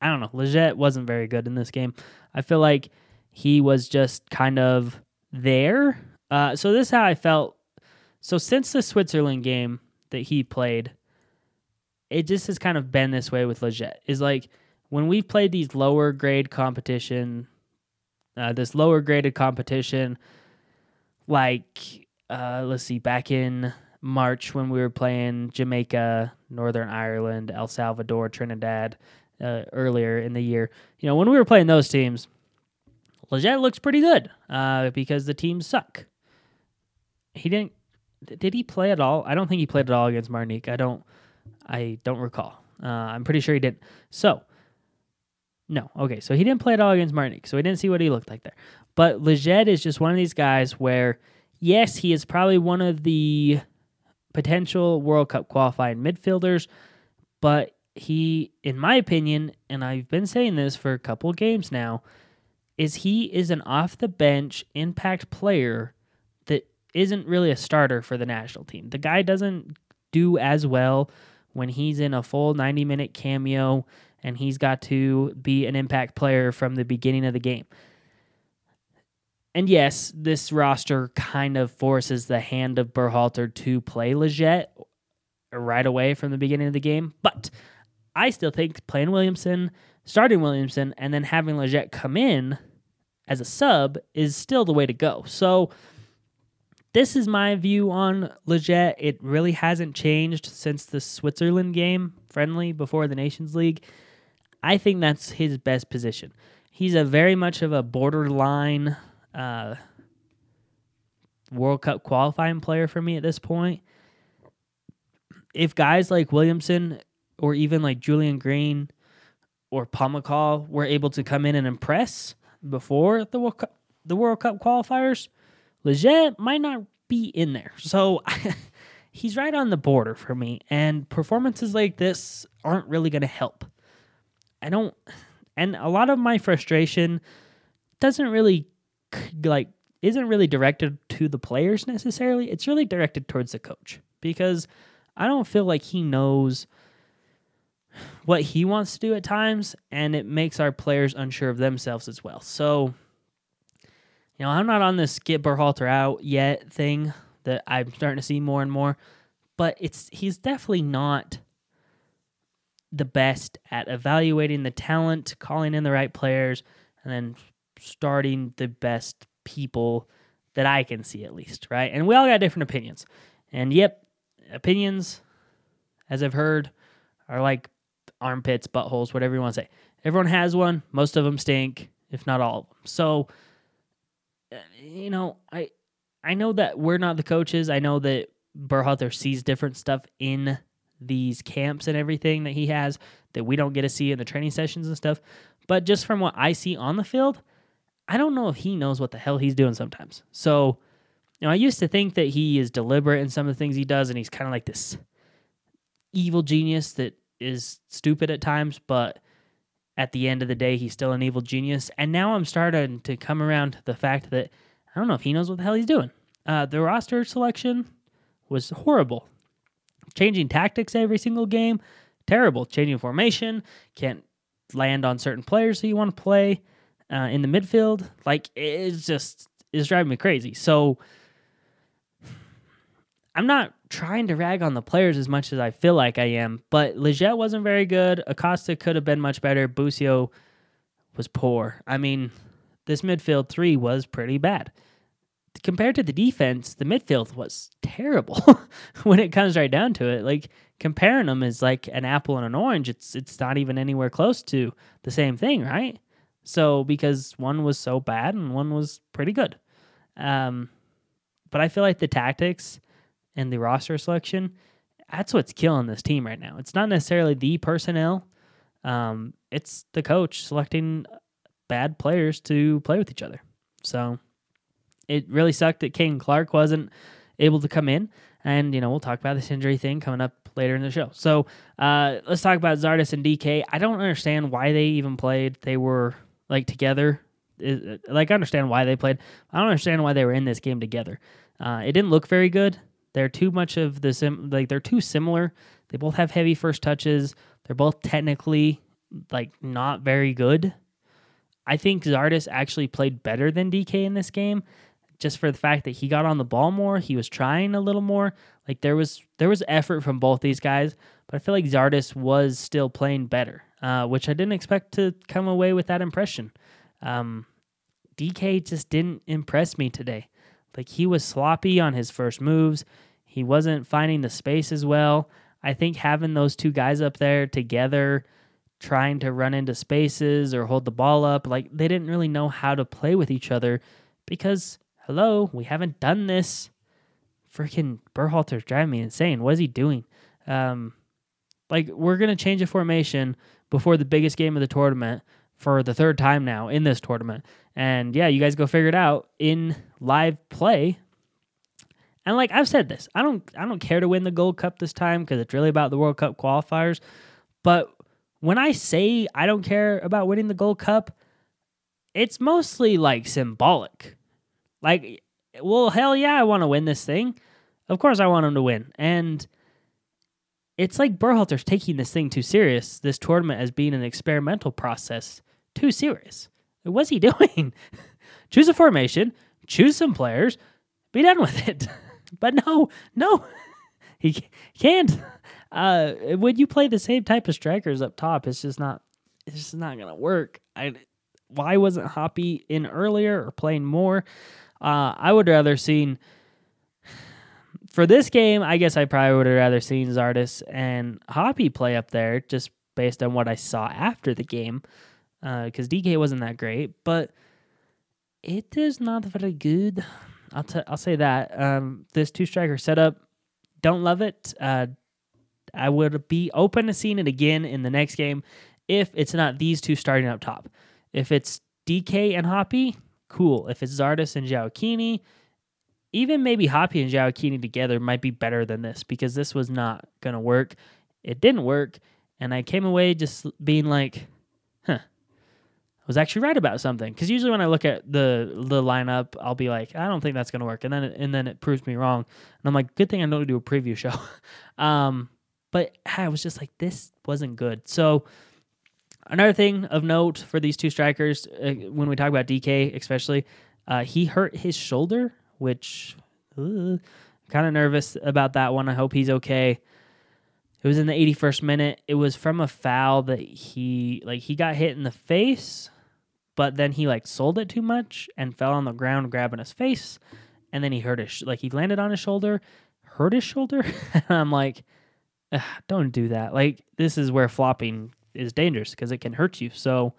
Speaker 2: I don't know. Lletget wasn't very good in this game. I feel like he was just kind of there. Uh, so this is how I felt. So since the Switzerland game that he played, it just has kind of been this way with Lletget. Is like when we've played these lower grade competition, uh, this lower graded competition, like uh, let's see, back in March when we were playing Jamaica, Northern Ireland, El Salvador, Trinidad, uh, earlier in the year. You know, when we were playing those teams, Lletget looks pretty good uh, because the teams suck. He didn't. Did he play at all? I don't think he played at all against Martinique. I don't. I don't recall. Uh, I'm pretty sure he didn't. So, no. Okay, so he didn't play at all against Martinique, so we didn't see what he looked like there. But Lletget is just one of these guys where, yes, he is probably one of the potential World Cup qualifying midfielders, but he, in my opinion, and I've been saying this for a couple games now, is he is an off the bench impact player that isn't really a starter for the national team. The guy doesn't do as well when he's in a full 90 minute cameo and he's got to be an impact player from the beginning of the game. And yes, this roster kind of forces the hand of Berhalter to play Lletget right away from the beginning of the game, but I still think playing Williamson, starting Williamson, and then having Lletget come in as a sub is still the way to go. So this is my view on Lletget. It really hasn't changed since the Switzerland game, friendly before the Nations League. I think that's his best position. He's a very much of a borderline uh, World Cup qualifying player for me at this point. If guys like Williamson or even like Julian Green or Pomykal were able to come in and impress before the World Cup, the World Cup qualifiers, Lletget might not be in there. So he's right on the border for me, and performances like this aren't really going to help. I don't, and a lot of my frustration doesn't really like isn't really directed to the players necessarily. It's really directed towards the coach because I don't feel like he knows what he wants to do at times, and it makes our players unsure of themselves as well. So, you know, I'm not on this get Berhalter out yet thing that I'm starting to see more and more, but it's he's definitely not the best at evaluating the talent, calling in the right players, and then starting the best people that I can see at least, right? And we all got different opinions. And yep, opinions, as I've heard, are like armpits, buttholes, whatever you want to say. Everyone has one. Most of them stink, if not all of them. So, uh, you know, I I know that we're not the coaches. I know that Berhalter sees different stuff in these camps and everything that he has that we don't get to see in the training sessions and stuff. But just from what I see on the field, I don't know if he knows what the hell he's doing sometimes. So, you know, I used to think that he is deliberate in some of the things he does, and he's kind of like this evil genius that is stupid at times, but at the end of the day, he's still an evil genius. And now I'm starting to come around to the fact that I don't know if he knows what the hell he's doing. Uh, the roster selection was horrible. Changing tactics every single game, terrible. Changing formation, can't land on certain players that you want to play uh, in the midfield. Like it's just is driving me crazy. So I'm not trying to rag on the players as much as I feel like I am, but Lletget wasn't very good. Acosta could have been much better. Busio was poor. I mean, this midfield three was pretty bad. Compared to the defense, the midfield was terrible when it comes right down to it. Like comparing them is like an apple and an orange. It's it's not even anywhere close to the same thing, right? So because one was so bad and one was pretty good. Um, but I feel like the tactics and the roster selection, that's what's killing this team right now. It's not necessarily the personnel, um, it's the coach selecting bad players to play with each other. So it really sucked that Caden Clark wasn't able to come in. And, you know, we'll talk about this injury thing coming up later in the show. So uh, let's talk about Zardes and Dike. I don't understand why they even played. They were like together. It, like I understand why they played. I don't understand why they were in this game together. Uh, it didn't look very good. They're too much of the sim like they're too similar. They both have heavy first touches. They're both technically like not very good. I think Zardes actually played better than Dike in this game just for the fact that he got on the ball more, he was trying a little more. Like there was there was effort from both these guys, but I feel like Zardes was still playing better, uh, which I didn't expect to come away with that impression. Um, Dike just didn't impress me today. Like he was sloppy on his first moves. He wasn't finding the space as well. I think having those two guys up there together, trying to run into spaces or hold the ball up, like they didn't really know how to play with each other because, hello, we haven't done this. Freaking Berhalter's driving me insane. What is he doing? Um, like, we're going to change a formation before the biggest game of the tournament for the third time now in this tournament. And yeah, you guys go figure it out in live play. And like I've said this, I don't I don't care to win the Gold Cup this time because it's really about the World Cup qualifiers. But when I say I don't care about winning the Gold Cup, it's mostly like symbolic. Like, well, hell yeah, I want to win this thing. Of course, I want him to win. And it's like Berhalter's taking this thing too serious, this tournament as being an experimental process too serious. What's he doing? choose a formation, choose some players, be done with it. but no, no, he can't. Uh, when you play the same type of strikers up top, it's just not. It's just not gonna work. I why wasn't Hoppe in earlier or playing more? Uh, I would rather seen for this game, I guess I probably would have rather seen Zardes and Hoppe play up there just based on what I saw after the game because uh, Dike wasn't that great, but it is not very good. I'll t- I'll say that. Um, this two striker setup, don't love it. Uh, I would be open to seeing it again in the next game if it's not these two starting up top. If it's Dike and Hoppe, cool. If it's Zardes and Gioacchini, even maybe Hoppe and Gioacchini together might be better than this because this was not going to work. It didn't work. And I came away just being like, huh, I was actually right about something. Because usually when I look at the the lineup, I'll be like, I don't think that's going to work. And then, it, and then it proves me wrong. And I'm like, good thing I don't do a preview show. um, but I was just like, this wasn't good. So, another thing of note for these two strikers, uh, when we talk about Dike especially, uh, he hurt his shoulder which uh, kind of nervous about that one. I hope he's okay. It was in the 81st minute. It was from a foul that he like he got hit in the face, but then he like sold it too much and fell on the ground grabbing his face, and then he hurt his like he landed on his shoulder, hurt his shoulder, and I'm like, don't do that. Like this is where flopping is dangerous because it can hurt you. So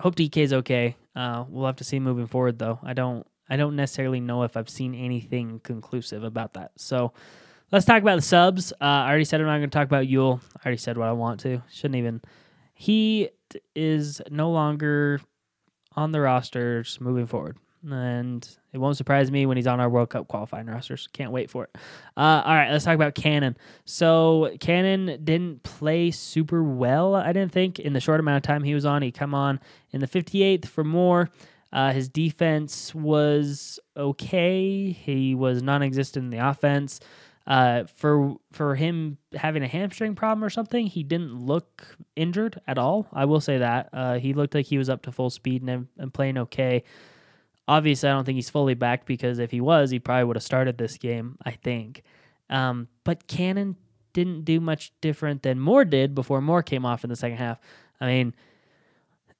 Speaker 2: hope Dike's okay. Uh, we'll have to see moving forward, though. I don't, I don't necessarily know if I've seen anything conclusive about that. So let's talk about the subs. Uh, I already said I'm not going to talk about Yueill. I already said what I want to. Shouldn't even. He is no longer on the rosters moving forward and it won't surprise me when he's on our World Cup qualifying rosters. Can't wait for it. Uh, all right, let's talk about Cannon. So Cannon didn't play super well, I didn't think, in the short amount of time he was on. He come on in the 58th for Moore. Uh, his defense was okay. He was non-existent in the offense. Uh, for for him having a hamstring problem or something, he didn't look injured at all. I will say that uh, he looked like he was up to full speed and, and playing okay. Obviously, I don't think he's fully back because if he was, he probably would have started this game, I think. Um, but Cannon didn't do much different than Moore did before Moore came off in the second half. I mean,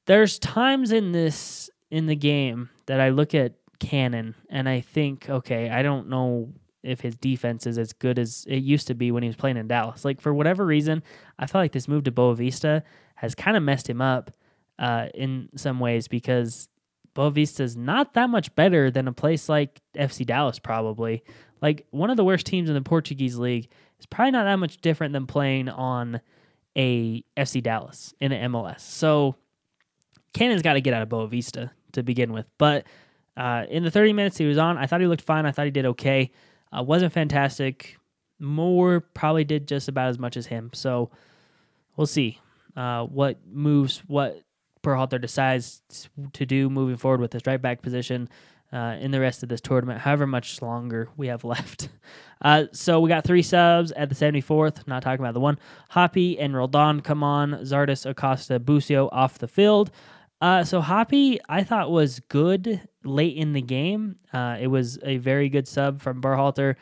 Speaker 2: there's times in this in the game that I look at Cannon and I think, okay, I don't know if his defense is as good as it used to be when he was playing in Dallas. Like for whatever reason, I feel like this move to Boavista has kind of messed him up uh, in some ways because Boavista is not that much better than a place like FC Dallas, probably. Like one of the worst teams in the Portuguese league is probably not that much different than playing on a FC Dallas in the MLS. So Cannon's got to get out of Boavista to begin with. But uh, in the 30 minutes he was on, I thought he looked fine. I thought he did okay. Uh, wasn't fantastic. Moore probably did just about as much as him. So we'll see uh, what moves, what Berhalter decides to do moving forward with this right back position uh, in the rest of this tournament, however much longer we have left. Uh, so we got three subs at the 74th. Not talking about the one. Hoppe and Roldan come on. Zardes, Acosta, Busio off the field. Uh, so Hoppe, I thought was good late in the game. Uh, it was a very good sub from Berhalter.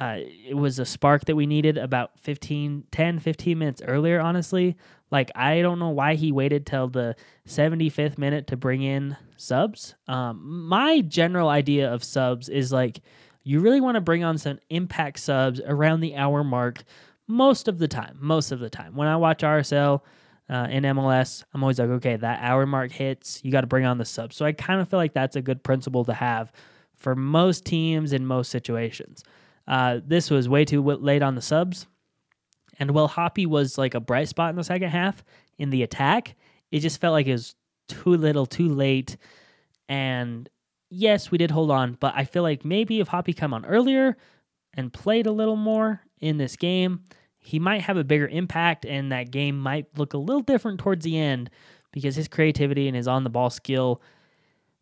Speaker 2: Uh, it was a spark that we needed about 15, 10, 15 minutes earlier, honestly. Like, I don't know why he waited till the 75th minute to bring in subs. Um, my general idea of subs is like, you really want to bring on some impact subs around the hour mark most of the time. Most of the time. When I watch RSL uh, in MLS, I'm always like, okay, that hour mark hits, you got to bring on the subs. So I kind of feel like that's a good principle to have for most teams in most situations. Uh, this was way too late on the subs. And while Hoppe was like a bright spot in the second half in the attack, it just felt like it was too little, too late. And yes, we did hold on, but I feel like maybe if Hoppe come on earlier and played a little more in this game, he might have a bigger impact and that game might look a little different towards the end because his creativity and his on the ball skill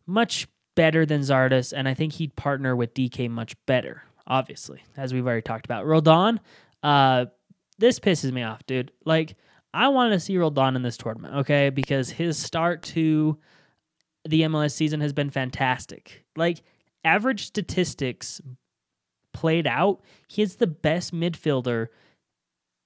Speaker 2: much better than Zardes, and I think he'd partner with Dike much better obviously, as we've already talked about. Roldan, uh, this pisses me off, dude. Like, I wanted to see Roldan in this tournament, okay? Because his start to the MLS season has been fantastic. Like, average statistics played out, he's the best midfielder,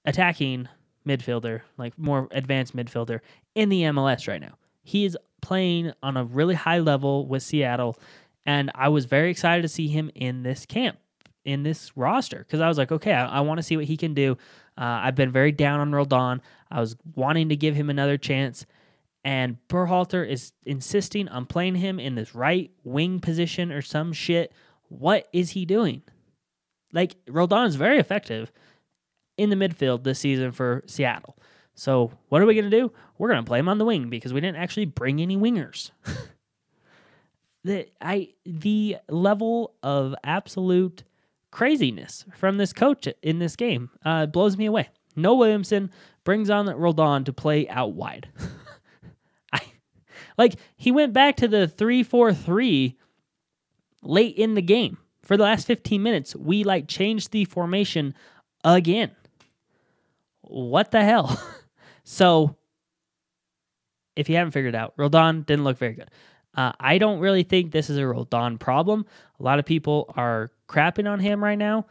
Speaker 2: attacking midfielder, like more advanced midfielder in the MLS right now. He is playing on a really high level with Seattle And I was very excited to see him in this camp, in this roster, because I was like, okay, I, I want to see what he can do. Uh, I've been very down on Roldan. I was wanting to give him another chance. And Berhalter is insisting on playing him in this right wing position or some shit. What is he doing? Like, Roldan is very effective in the midfield this season for Seattle. So, what are we going to do? We're going to play him on the wing because we didn't actually bring any wingers. the I the level of absolute craziness from this coach in this game uh, blows me away. No Williamson brings on Roldan to play out wide. I like he went back to the 3-4-3 late in the game. For the last 15 minutes, we like changed the formation again. What the hell? so if you haven't figured out, Roldan didn't look very good. Uh, I don't really think this is a Roldan problem. A lot of people are crapping on him right now.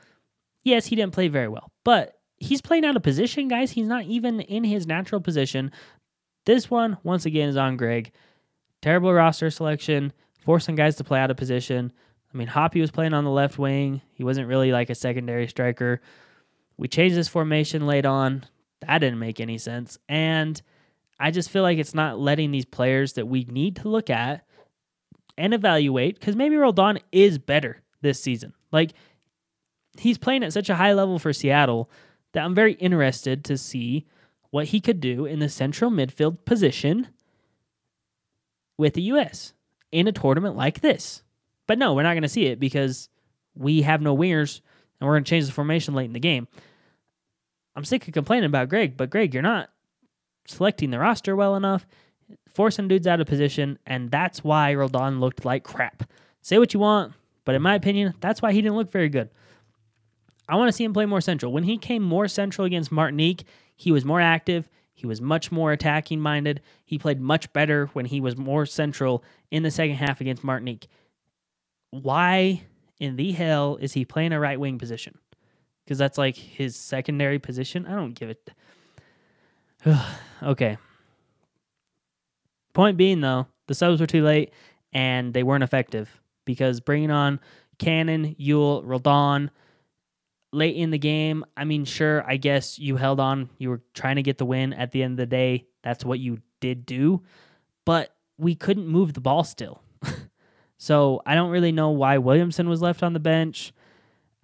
Speaker 2: Yes, he didn't play very well, but he's playing out of position, guys. He's not even in his natural position. This one, once again, is on Greg. Terrible roster selection, forcing guys to play out of position. I mean, Hoppe was playing on the left wing. He wasn't really like a secondary striker. We changed this formation late on. That didn't make any sense. And I just feel like it's not letting these players that we need to look at and evaluate because maybe Roldan is better this season. Like he's playing at such a high level for Seattle that I'm very interested to see what he could do in the central midfield position with the US in a tournament like this. But no, we're not going to see it because we have no wingers and we're going to change the formation late in the game. I'm sick of complaining about Greg, but Greg, you're not selecting the roster well enough forcing dudes out of position, and that's why Roldan looked like crap. Say what you want, but in my opinion, that's why he didn't look very good. I want to see him play more central. When he came more central against Martinique, he was more active. He was much more attacking minded. He played much better when he was more central in the second half against Martinique. Why in the hell is he playing a right wing position? Because that's like his secondary position. I don't give it. okay, Point being, though, the subs were too late and they weren't effective because bringing on Cannon, Yueill, Roldan late in the game, I mean, sure, I guess you held on. You were trying to get the win at the end of the day. That's what you did do. But we couldn't move the ball still. so I don't really know why Williamson was left on the bench.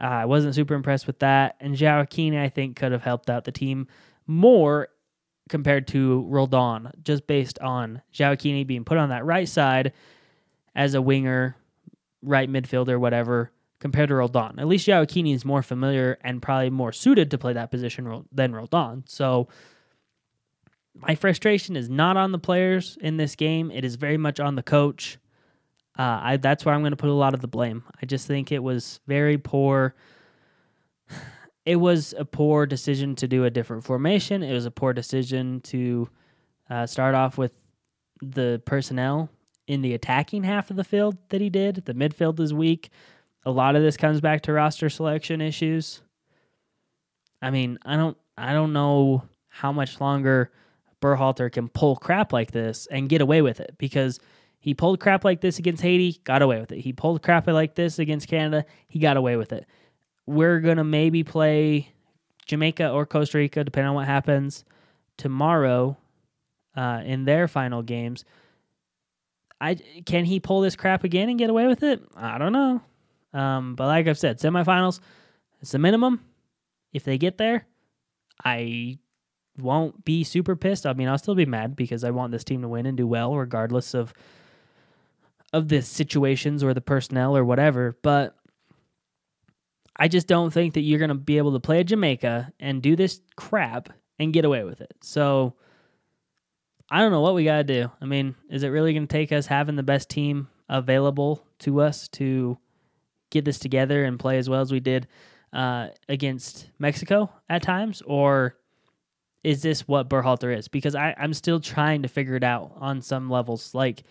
Speaker 2: Uh, I wasn't super impressed with that. And Gioacchini, I think, could have helped out the team more compared to Roldan, just based on Gioacchini being put on that right side as a winger, right midfielder, whatever, compared to Roldan. At least Gioacchini is more familiar and probably more suited to play that position than Roldan. So my frustration is not on the players in this game. It is very much on the coach. Uh, I, that's where I'm going to put a lot of the blame. I just think it was very poor it was a poor decision to do a different formation. It was a poor decision to uh, start off with the personnel in the attacking half of the field that he did. The midfield is weak. A lot of this comes back to roster selection issues. I mean, I don't I don't know how much longer Berhalter can pull crap like this and get away with it because he pulled crap like this against Haiti, got away with it. He pulled crap like this against Canada, he got away with it we're gonna maybe play Jamaica or Costa Rica, depending on what happens tomorrow uh, in their final games. I can he pull this crap again and get away with it? I don't know. Um, but like I've said, semifinals it's the minimum. If they get there, I won't be super pissed. I mean, I'll still be mad because I want this team to win and do well, regardless of of the situations or the personnel or whatever. But I just don't think that you're going to be able to play a Jamaica and do this crap and get away with it. So I don't know what we got to do. I mean, is it really going to take us having the best team available to us to get this together and play as well as we did uh, against Mexico at times? Or is this what Berhalter is? Because I, I'm still trying to figure it out on some levels. Like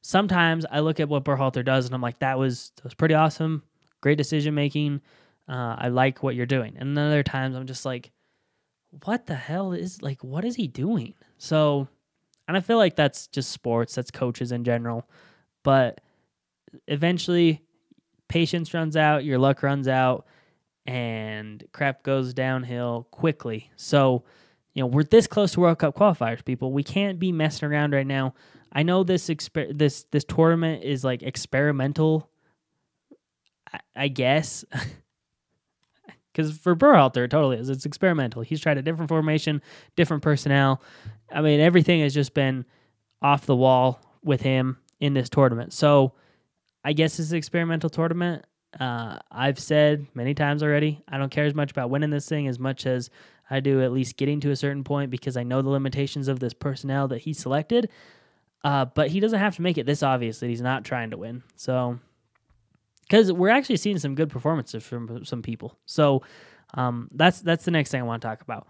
Speaker 2: sometimes I look at what Berhalter does and I'm like, that was, that was pretty awesome. Great decision making uh, I like what you're doing. And then other times I'm just like, what the hell is like, what is he doing? So, and I feel like that's just sports, that's coaches in general. But eventually patience runs out, your luck runs out, and crap goes downhill quickly. So, you know, we're this close to World Cup qualifiers, people. We can't be messing around right now. I know this exper- this this tournament is like experimental. I, I guess. Because for Berhalter, it totally is. It's experimental. He's tried a different formation, different personnel. I mean, everything has just been off the wall with him in this tournament. So I guess it's an experimental tournament. Uh, I've said many times already, I don't care as much about winning this thing as much as I do at least getting to a certain point because I know the limitations of this personnel that he selected. Uh, but he doesn't have to make it this obvious that he's not trying to win. So, because we're actually seeing some good performances from some people. So, um, that's that's the next thing I want to talk about.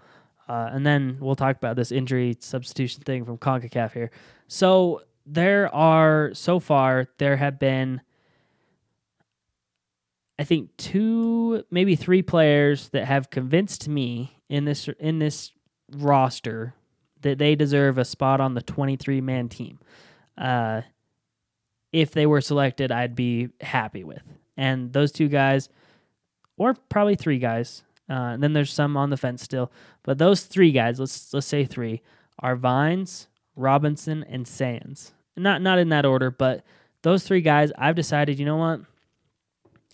Speaker 2: Uh, and then we'll talk about this injury substitution thing from CONCACAF here. So there are so far there have been I think two maybe three players that have convinced me in this in this roster that they deserve a spot on the 23 man team. Uh, if they were selected, I'd be happy with. And those two guys, or probably three guys, uh, and then there's some on the fence still, but those three guys, let's let's say three, are Vines, Robinson, and Sands. Not not in that order, but those three guys, I've decided, you know what?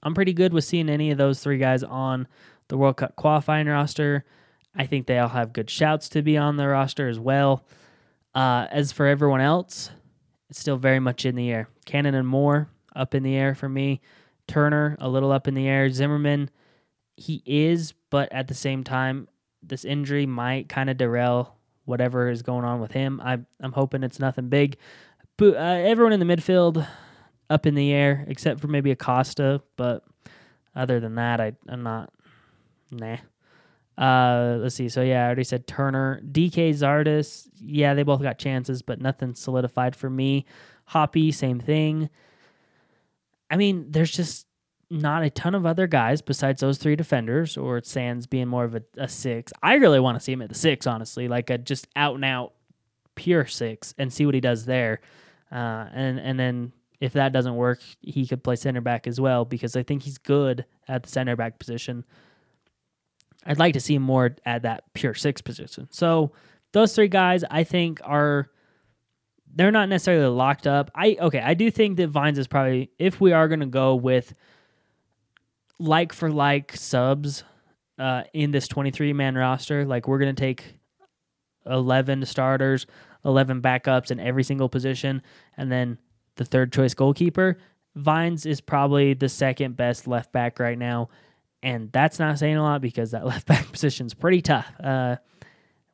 Speaker 2: I'm pretty good with seeing any of those three guys on the World Cup qualifying roster. I think they all have good shouts to be on the roster as well. Uh, as for everyone else, it's still very much in the air. Cannon and Moore up in the air for me. Turner a little up in the air. Zimmerman, he is, but at the same time, this injury might kind of derail whatever is going on with him. I, I'm hoping it's nothing big. But uh, everyone in the midfield up in the air, except for maybe Acosta. But other than that, I, I'm not. Nah. Uh, let's see. So yeah, I already said Turner, Dike Zardes. Yeah, they both got chances, but nothing solidified for me. Hoppe, same thing. I mean, there's just not a ton of other guys besides those three defenders, or Sands being more of a, a six. I really want to see him at the six, honestly, like a just out and out pure six, and see what he does there. Uh, and and then if that doesn't work, he could play center back as well because I think he's good at the center back position. I'd like to see him more at that pure six position. So those three guys, I think, are they're not necessarily locked up. I okay, I do think that Vines is probably if we are going to go with like for like subs uh, in this 23 man roster, like we're going to take 11 starters, 11 backups in every single position, and then the third choice goalkeeper. Vines is probably the second best left back right now. And that's not saying a lot because that left back position is pretty tough. Uh,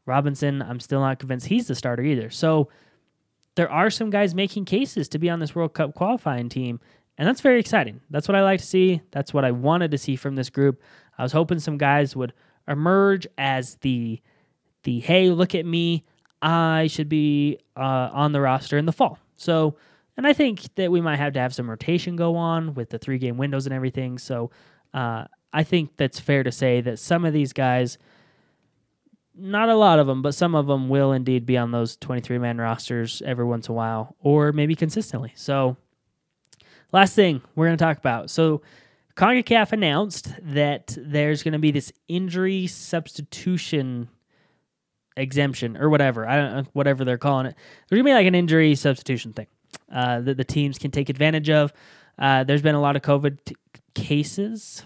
Speaker 2: Robinson, I'm still not convinced he's the starter either. So there are some guys making cases to be on this World Cup qualifying team. And that's very exciting. That's what I like to see. That's what I wanted to see from this group. I was hoping some guys would emerge as the the hey, look at me, I should be uh, on the roster in the fall. So and I think that we might have to have some rotation go on with the three game windows and everything. So uh, I think that's fair to say that some of these guys, not a lot of them, but some of them will indeed be on those 23 man rosters every once in a while or maybe consistently. So, last thing we're going to talk about. So, CONCACAF announced that there's going to be this injury substitution exemption or whatever. I don't know, whatever they're calling it. There's going to be like an injury substitution thing uh, that the teams can take advantage of. Uh, there's been a lot of COVID t- cases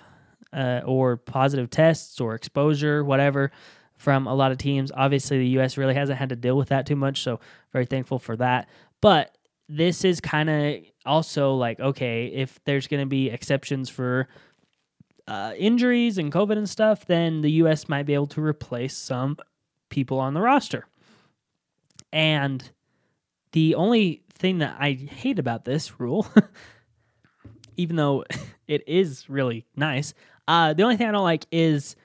Speaker 2: uh, or positive tests or exposure, whatever, from a lot of teams. Obviously, the U.S. really hasn't had to deal with that too much, so very thankful for that. But this is kind of also like, okay, if there's going to be exceptions for uh, injuries and COVID and stuff, then the U.S. might be able to replace some people on the roster. And the only thing that I hate about this rule, even though it is really nice, uh, the only thing I don't like is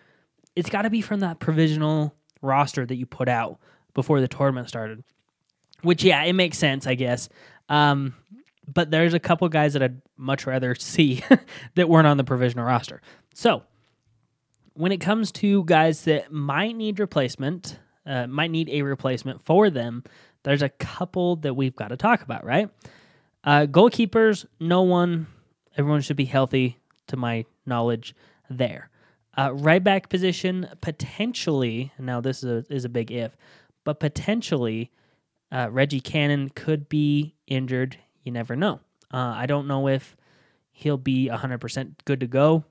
Speaker 2: it's got to be from that provisional roster that you put out before the tournament started. Which, yeah, it makes sense, I guess. Um, but there's a couple guys that I'd much rather see that weren't on the provisional roster. So, when it comes to guys that might need replacement, uh, might need a replacement for them, there's a couple that we've got to talk about, right? Uh, goalkeepers, no one. Everyone should be healthy, to my knowledge. There, uh, right back position potentially. Now this is a, is a big if, but potentially uh, Reggie Cannon could be injured. You never know. Uh, I don't know if he'll be 100% good to go.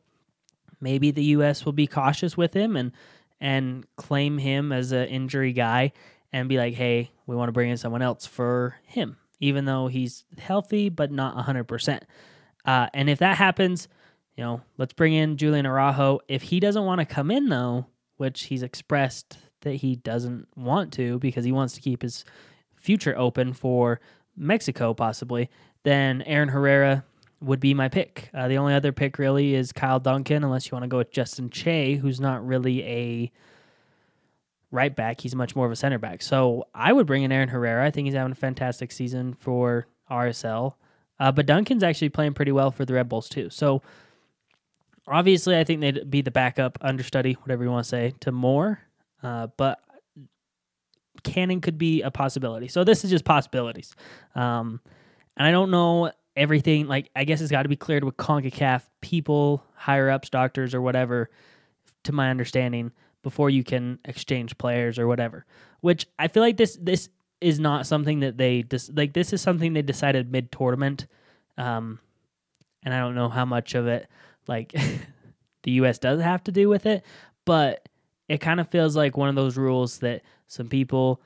Speaker 2: Maybe the U.S. will be cautious with him and and claim him as an injury guy and be like, hey, we want to bring in someone else for him, even though he's healthy but not 100%. Uh, and if that happens, you know, let's bring in Julian Araujo. If he doesn't want to come in, though, which he's expressed that he doesn't want to because he wants to keep his future open for Mexico, possibly, then Aaron Herrera would be my pick. Uh, the only other pick really is Kyle Duncan, unless you want to go with Justin Che, who's not really a right back. He's much more of a center back. So I would bring in Aaron Herrera. I think he's having a fantastic season for RSL. Uh, but Duncan's actually playing pretty well for the Red Bulls too. So obviously, I think they'd be the backup, understudy, whatever you want to say, to Moore. Uh, but Cannon could be a possibility. So this is just possibilities. Um, and I don't know everything. Like I guess it's got to be cleared with Concacaf people, higher ups, doctors, or whatever. To my understanding, before you can exchange players or whatever. Which I feel like this this is not something that they dis- like. This is something they decided mid tournament, um, and I don't know how much of it like the U.S. does have to do with it, but it kind of feels like one of those rules that some people,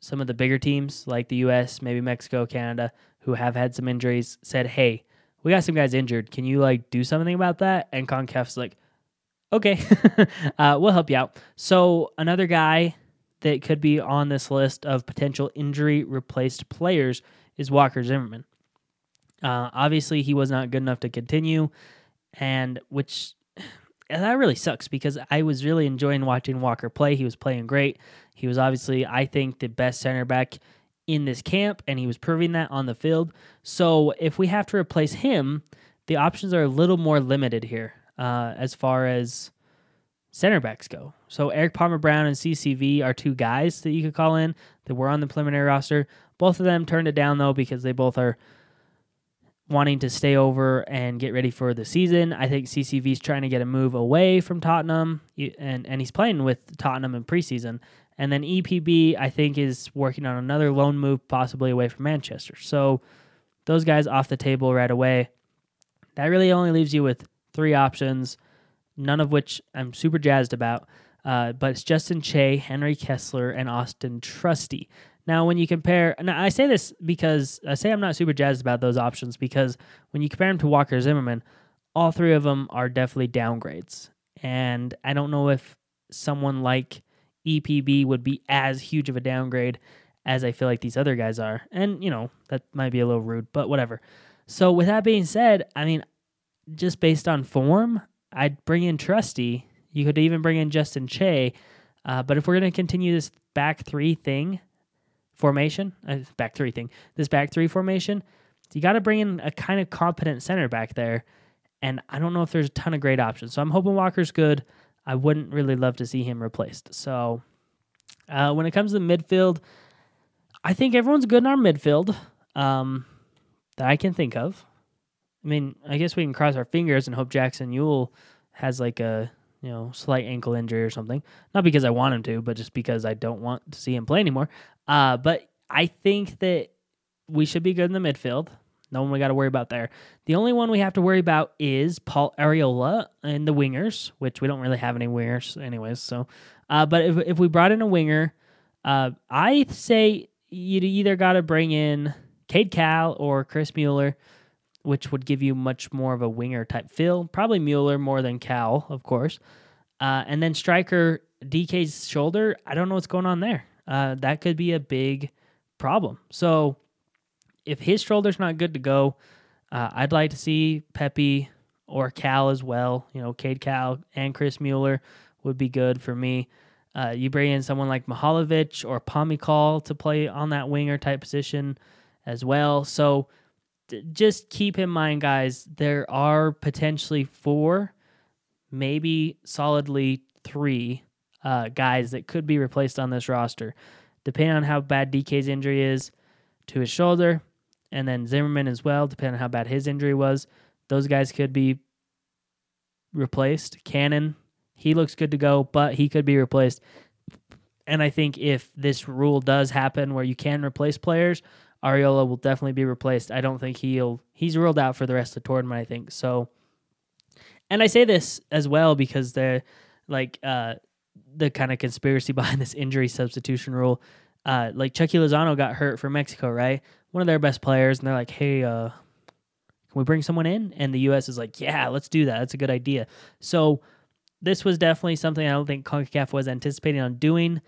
Speaker 2: some of the bigger teams like the U.S., maybe Mexico, Canada, who have had some injuries, said, "Hey, we got some guys injured. Can you like do something about that?" And Concacaf's like, "Okay, uh, we'll help you out." So another guy that could be on this list of potential injury replaced players is Walker Zimmerman. Uh, obviously, he was not good enough to continue, and which that really sucks because I was really enjoying watching Walker play. He was playing great. He was obviously, I think, the best center back in this camp, and he was proving that on the field. So if we have to replace him, the options are a little more limited here uh, as far as center backs go. So Erik Palmer Brown and CCV are two guys that you could call in that were on the preliminary roster. Both of them turned it down though because they both are wanting to stay over and get ready for the season. I think CCV's trying to get a move away from Tottenham, and and he's playing with Tottenham in preseason. And then EPB, I think, is working on another loan move, possibly away from Manchester. So those guys off the table right away. That really only leaves you with three options, none of which I'm super jazzed about. Uh, but it's Justin Che, Henry Kessler, and Austin Trusty. Now, when you compare, now I say this because I say I'm not super jazzed about those options because when you compare them to Walker Zimmerman, all three of them are definitely downgrades. And I don't know if someone like EPB would be as huge of a downgrade as I feel like these other guys are. And, you know, that might be a little rude, but whatever. So, with that being said, I mean, just based on form, I'd bring in Trusty. You could even bring in Justin Che. Uh, but if we're going to continue this back three thing, formation, uh, back three thing, this back three formation, you got to bring in a kind of competent center back there. And I don't know if there's a ton of great options. So I'm hoping Walker's good. I wouldn't really love to see him replaced. So uh, when it comes to the midfield, I think everyone's good in our midfield um, that I can think of. I mean, I guess we can cross our fingers and hope Jackson Yueill has like a you know slight ankle injury or something. Not because I want him to, but just because I don't want to see him play anymore. Uh, but I think that we should be good in the midfield. No one we got to worry about there. The only one we have to worry about is Paul Arriola and the wingers, which we don't really have any wingers, anyways. So, uh, but if if we brought in a winger, uh, I say you either got to bring in Cade Cowell or Chris Mueller, which would give you much more of a winger type feel. Probably Mueller more than Cowell, of course. Uh, and then striker DK's shoulder. I don't know what's going on there uh, that could be a big problem. So if his shoulder's not good to go, uh, I'd like to see Pepi or Cowell as well. You know, Cade Cowell and Chris Mueller would be good for me. Uh, you bring in someone like Mihailovic or Pomykal to play on that winger type position as well. So just keep in mind, guys, there are potentially four, maybe solidly three uh, guys that could be replaced on this roster. Depending on how bad DK's injury is to his shoulder, and then Zimmerman as well, depending on how bad his injury was. Those guys could be replaced. Cannon, he looks good to go, but he could be replaced. And I think if this rule does happen where you can replace players, Arriola will definitely be replaced. I don't think he'll he's ruled out for the rest of the tournament, I think. So and I say this as well because they're like uh the kind of conspiracy behind this injury substitution rule. Uh like Chucky Lozano got hurt for Mexico, right? One of their best players, and they're like, Hey, uh can we bring someone in? And the US is like, Yeah, let's do that. That's a good idea. So this was definitely something I don't think CONCACAF was anticipating on doing.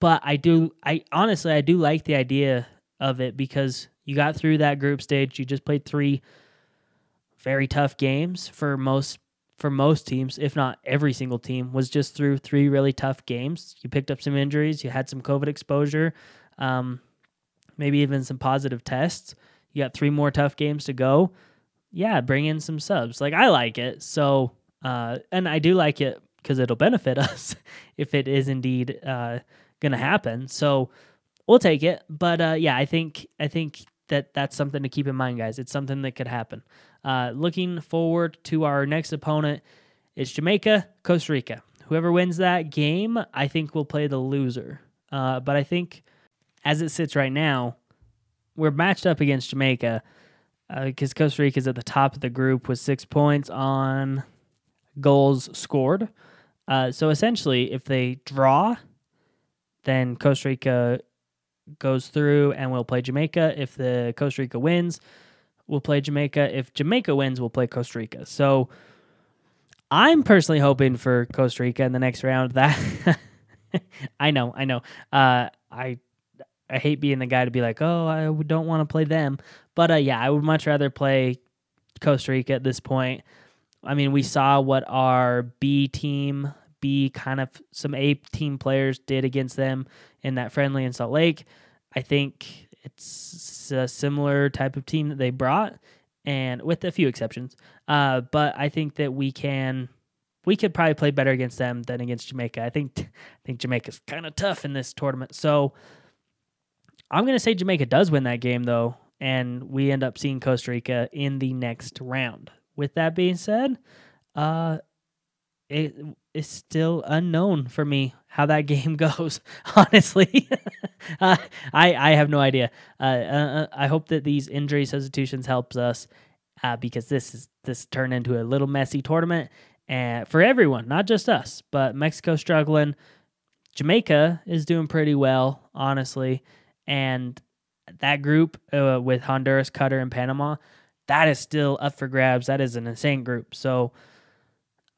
Speaker 2: But I do I honestly I do like the idea of it because you got through that group stage. You just played three very tough games for most for most teams, if not every single team, was just through three really tough games. You picked up some injuries, you had some COVID exposure, um, maybe even some positive tests. You got three more tough games to go. Yeah, bring in some subs. Like I like it. So, uh, and I do like it because it'll benefit us if it is indeed uh, going to happen. So we'll take it. But uh, yeah, I think I think that that's something to keep in mind, guys. It's something that could happen. Uh, looking forward to our next opponent. It's Jamaica, Costa Rica. Whoever wins that game, I think will play the loser. Uh, but I think as it sits right now, we're matched up against Jamaica because uh, Costa Rica is at the top of the group with six points on goals scored. Uh, so essentially, if they draw, then Costa Rica goes through and we'll play Jamaica. If the Costa Rica wins, we'll play Jamaica. If Jamaica wins, we'll play Costa Rica. So I'm personally hoping for Costa Rica in the next round. That I know, I know. Uh, I I hate being the guy to be like, oh, I don't want to play them, but uh, yeah, I would much rather play Costa Rica at this point. I mean, we saw what our B team, B kind of some A team players did against them in that friendly in Salt Lake. I think it's a similar type of team that they brought, and with a few exceptions. Uh, but I think that we can, we could probably play better against them than against Jamaica. I think, I think Jamaica's kind of tough in this tournament. So I'm gonna say Jamaica does win that game though, and we end up seeing Costa Rica in the next round. With that being said, uh, it is still unknown for me how that game goes. Honestly, uh, I I have no idea. Uh, uh, I hope that these injury substitutions helps us uh, because this is this turned into a little messy tournament and for everyone, not just us. But Mexico struggling, Jamaica is doing pretty well, honestly, and that group uh, with Honduras, Qatar, and Panama, that is still up for grabs. That is an insane group. So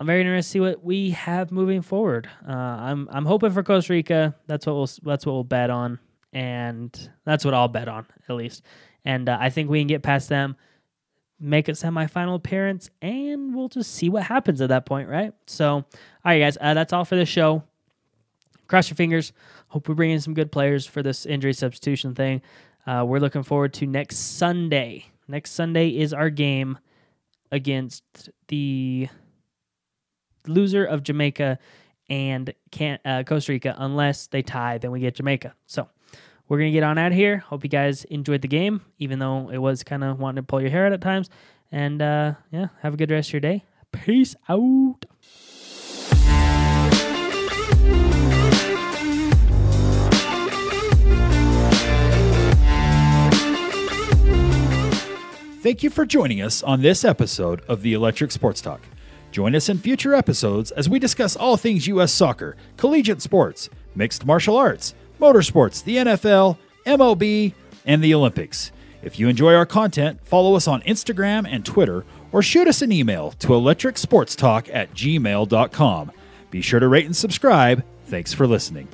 Speaker 2: I'm very interested to see what we have moving forward. Uh, I'm I'm hoping for Costa Rica. That's what we'll that's what we'll bet on, and that's what I'll bet on at least. And uh, I think we can get past them, make a semifinal appearance, and we'll just see what happens at that point, right? So, all right, guys, uh, that's all for the show. Cross your fingers. Hope we bring in some good players for this injury substitution thing. Uh, we're looking forward to next Sunday. Next Sunday is our game against the loser of Jamaica and can uh, Costa Rica. Unless they tie, then we get Jamaica. So we're gonna get on out here. Hope you guys enjoyed the game, even though it was kind of wanting to pull your hair out at times. And uh, yeah, have a good rest of your day. Peace out.
Speaker 1: Thank you for joining us on this episode of the Electric Sports Talk. Join us in future episodes as we discuss all things U.S. soccer, collegiate sports, mixed martial arts, motorsports, the NFL, MLB, and the Olympics. If you enjoy our content, follow us on Instagram and Twitter or shoot us an email to electricsportstalk at gmail.com. Be sure to rate and subscribe. Thanks for listening.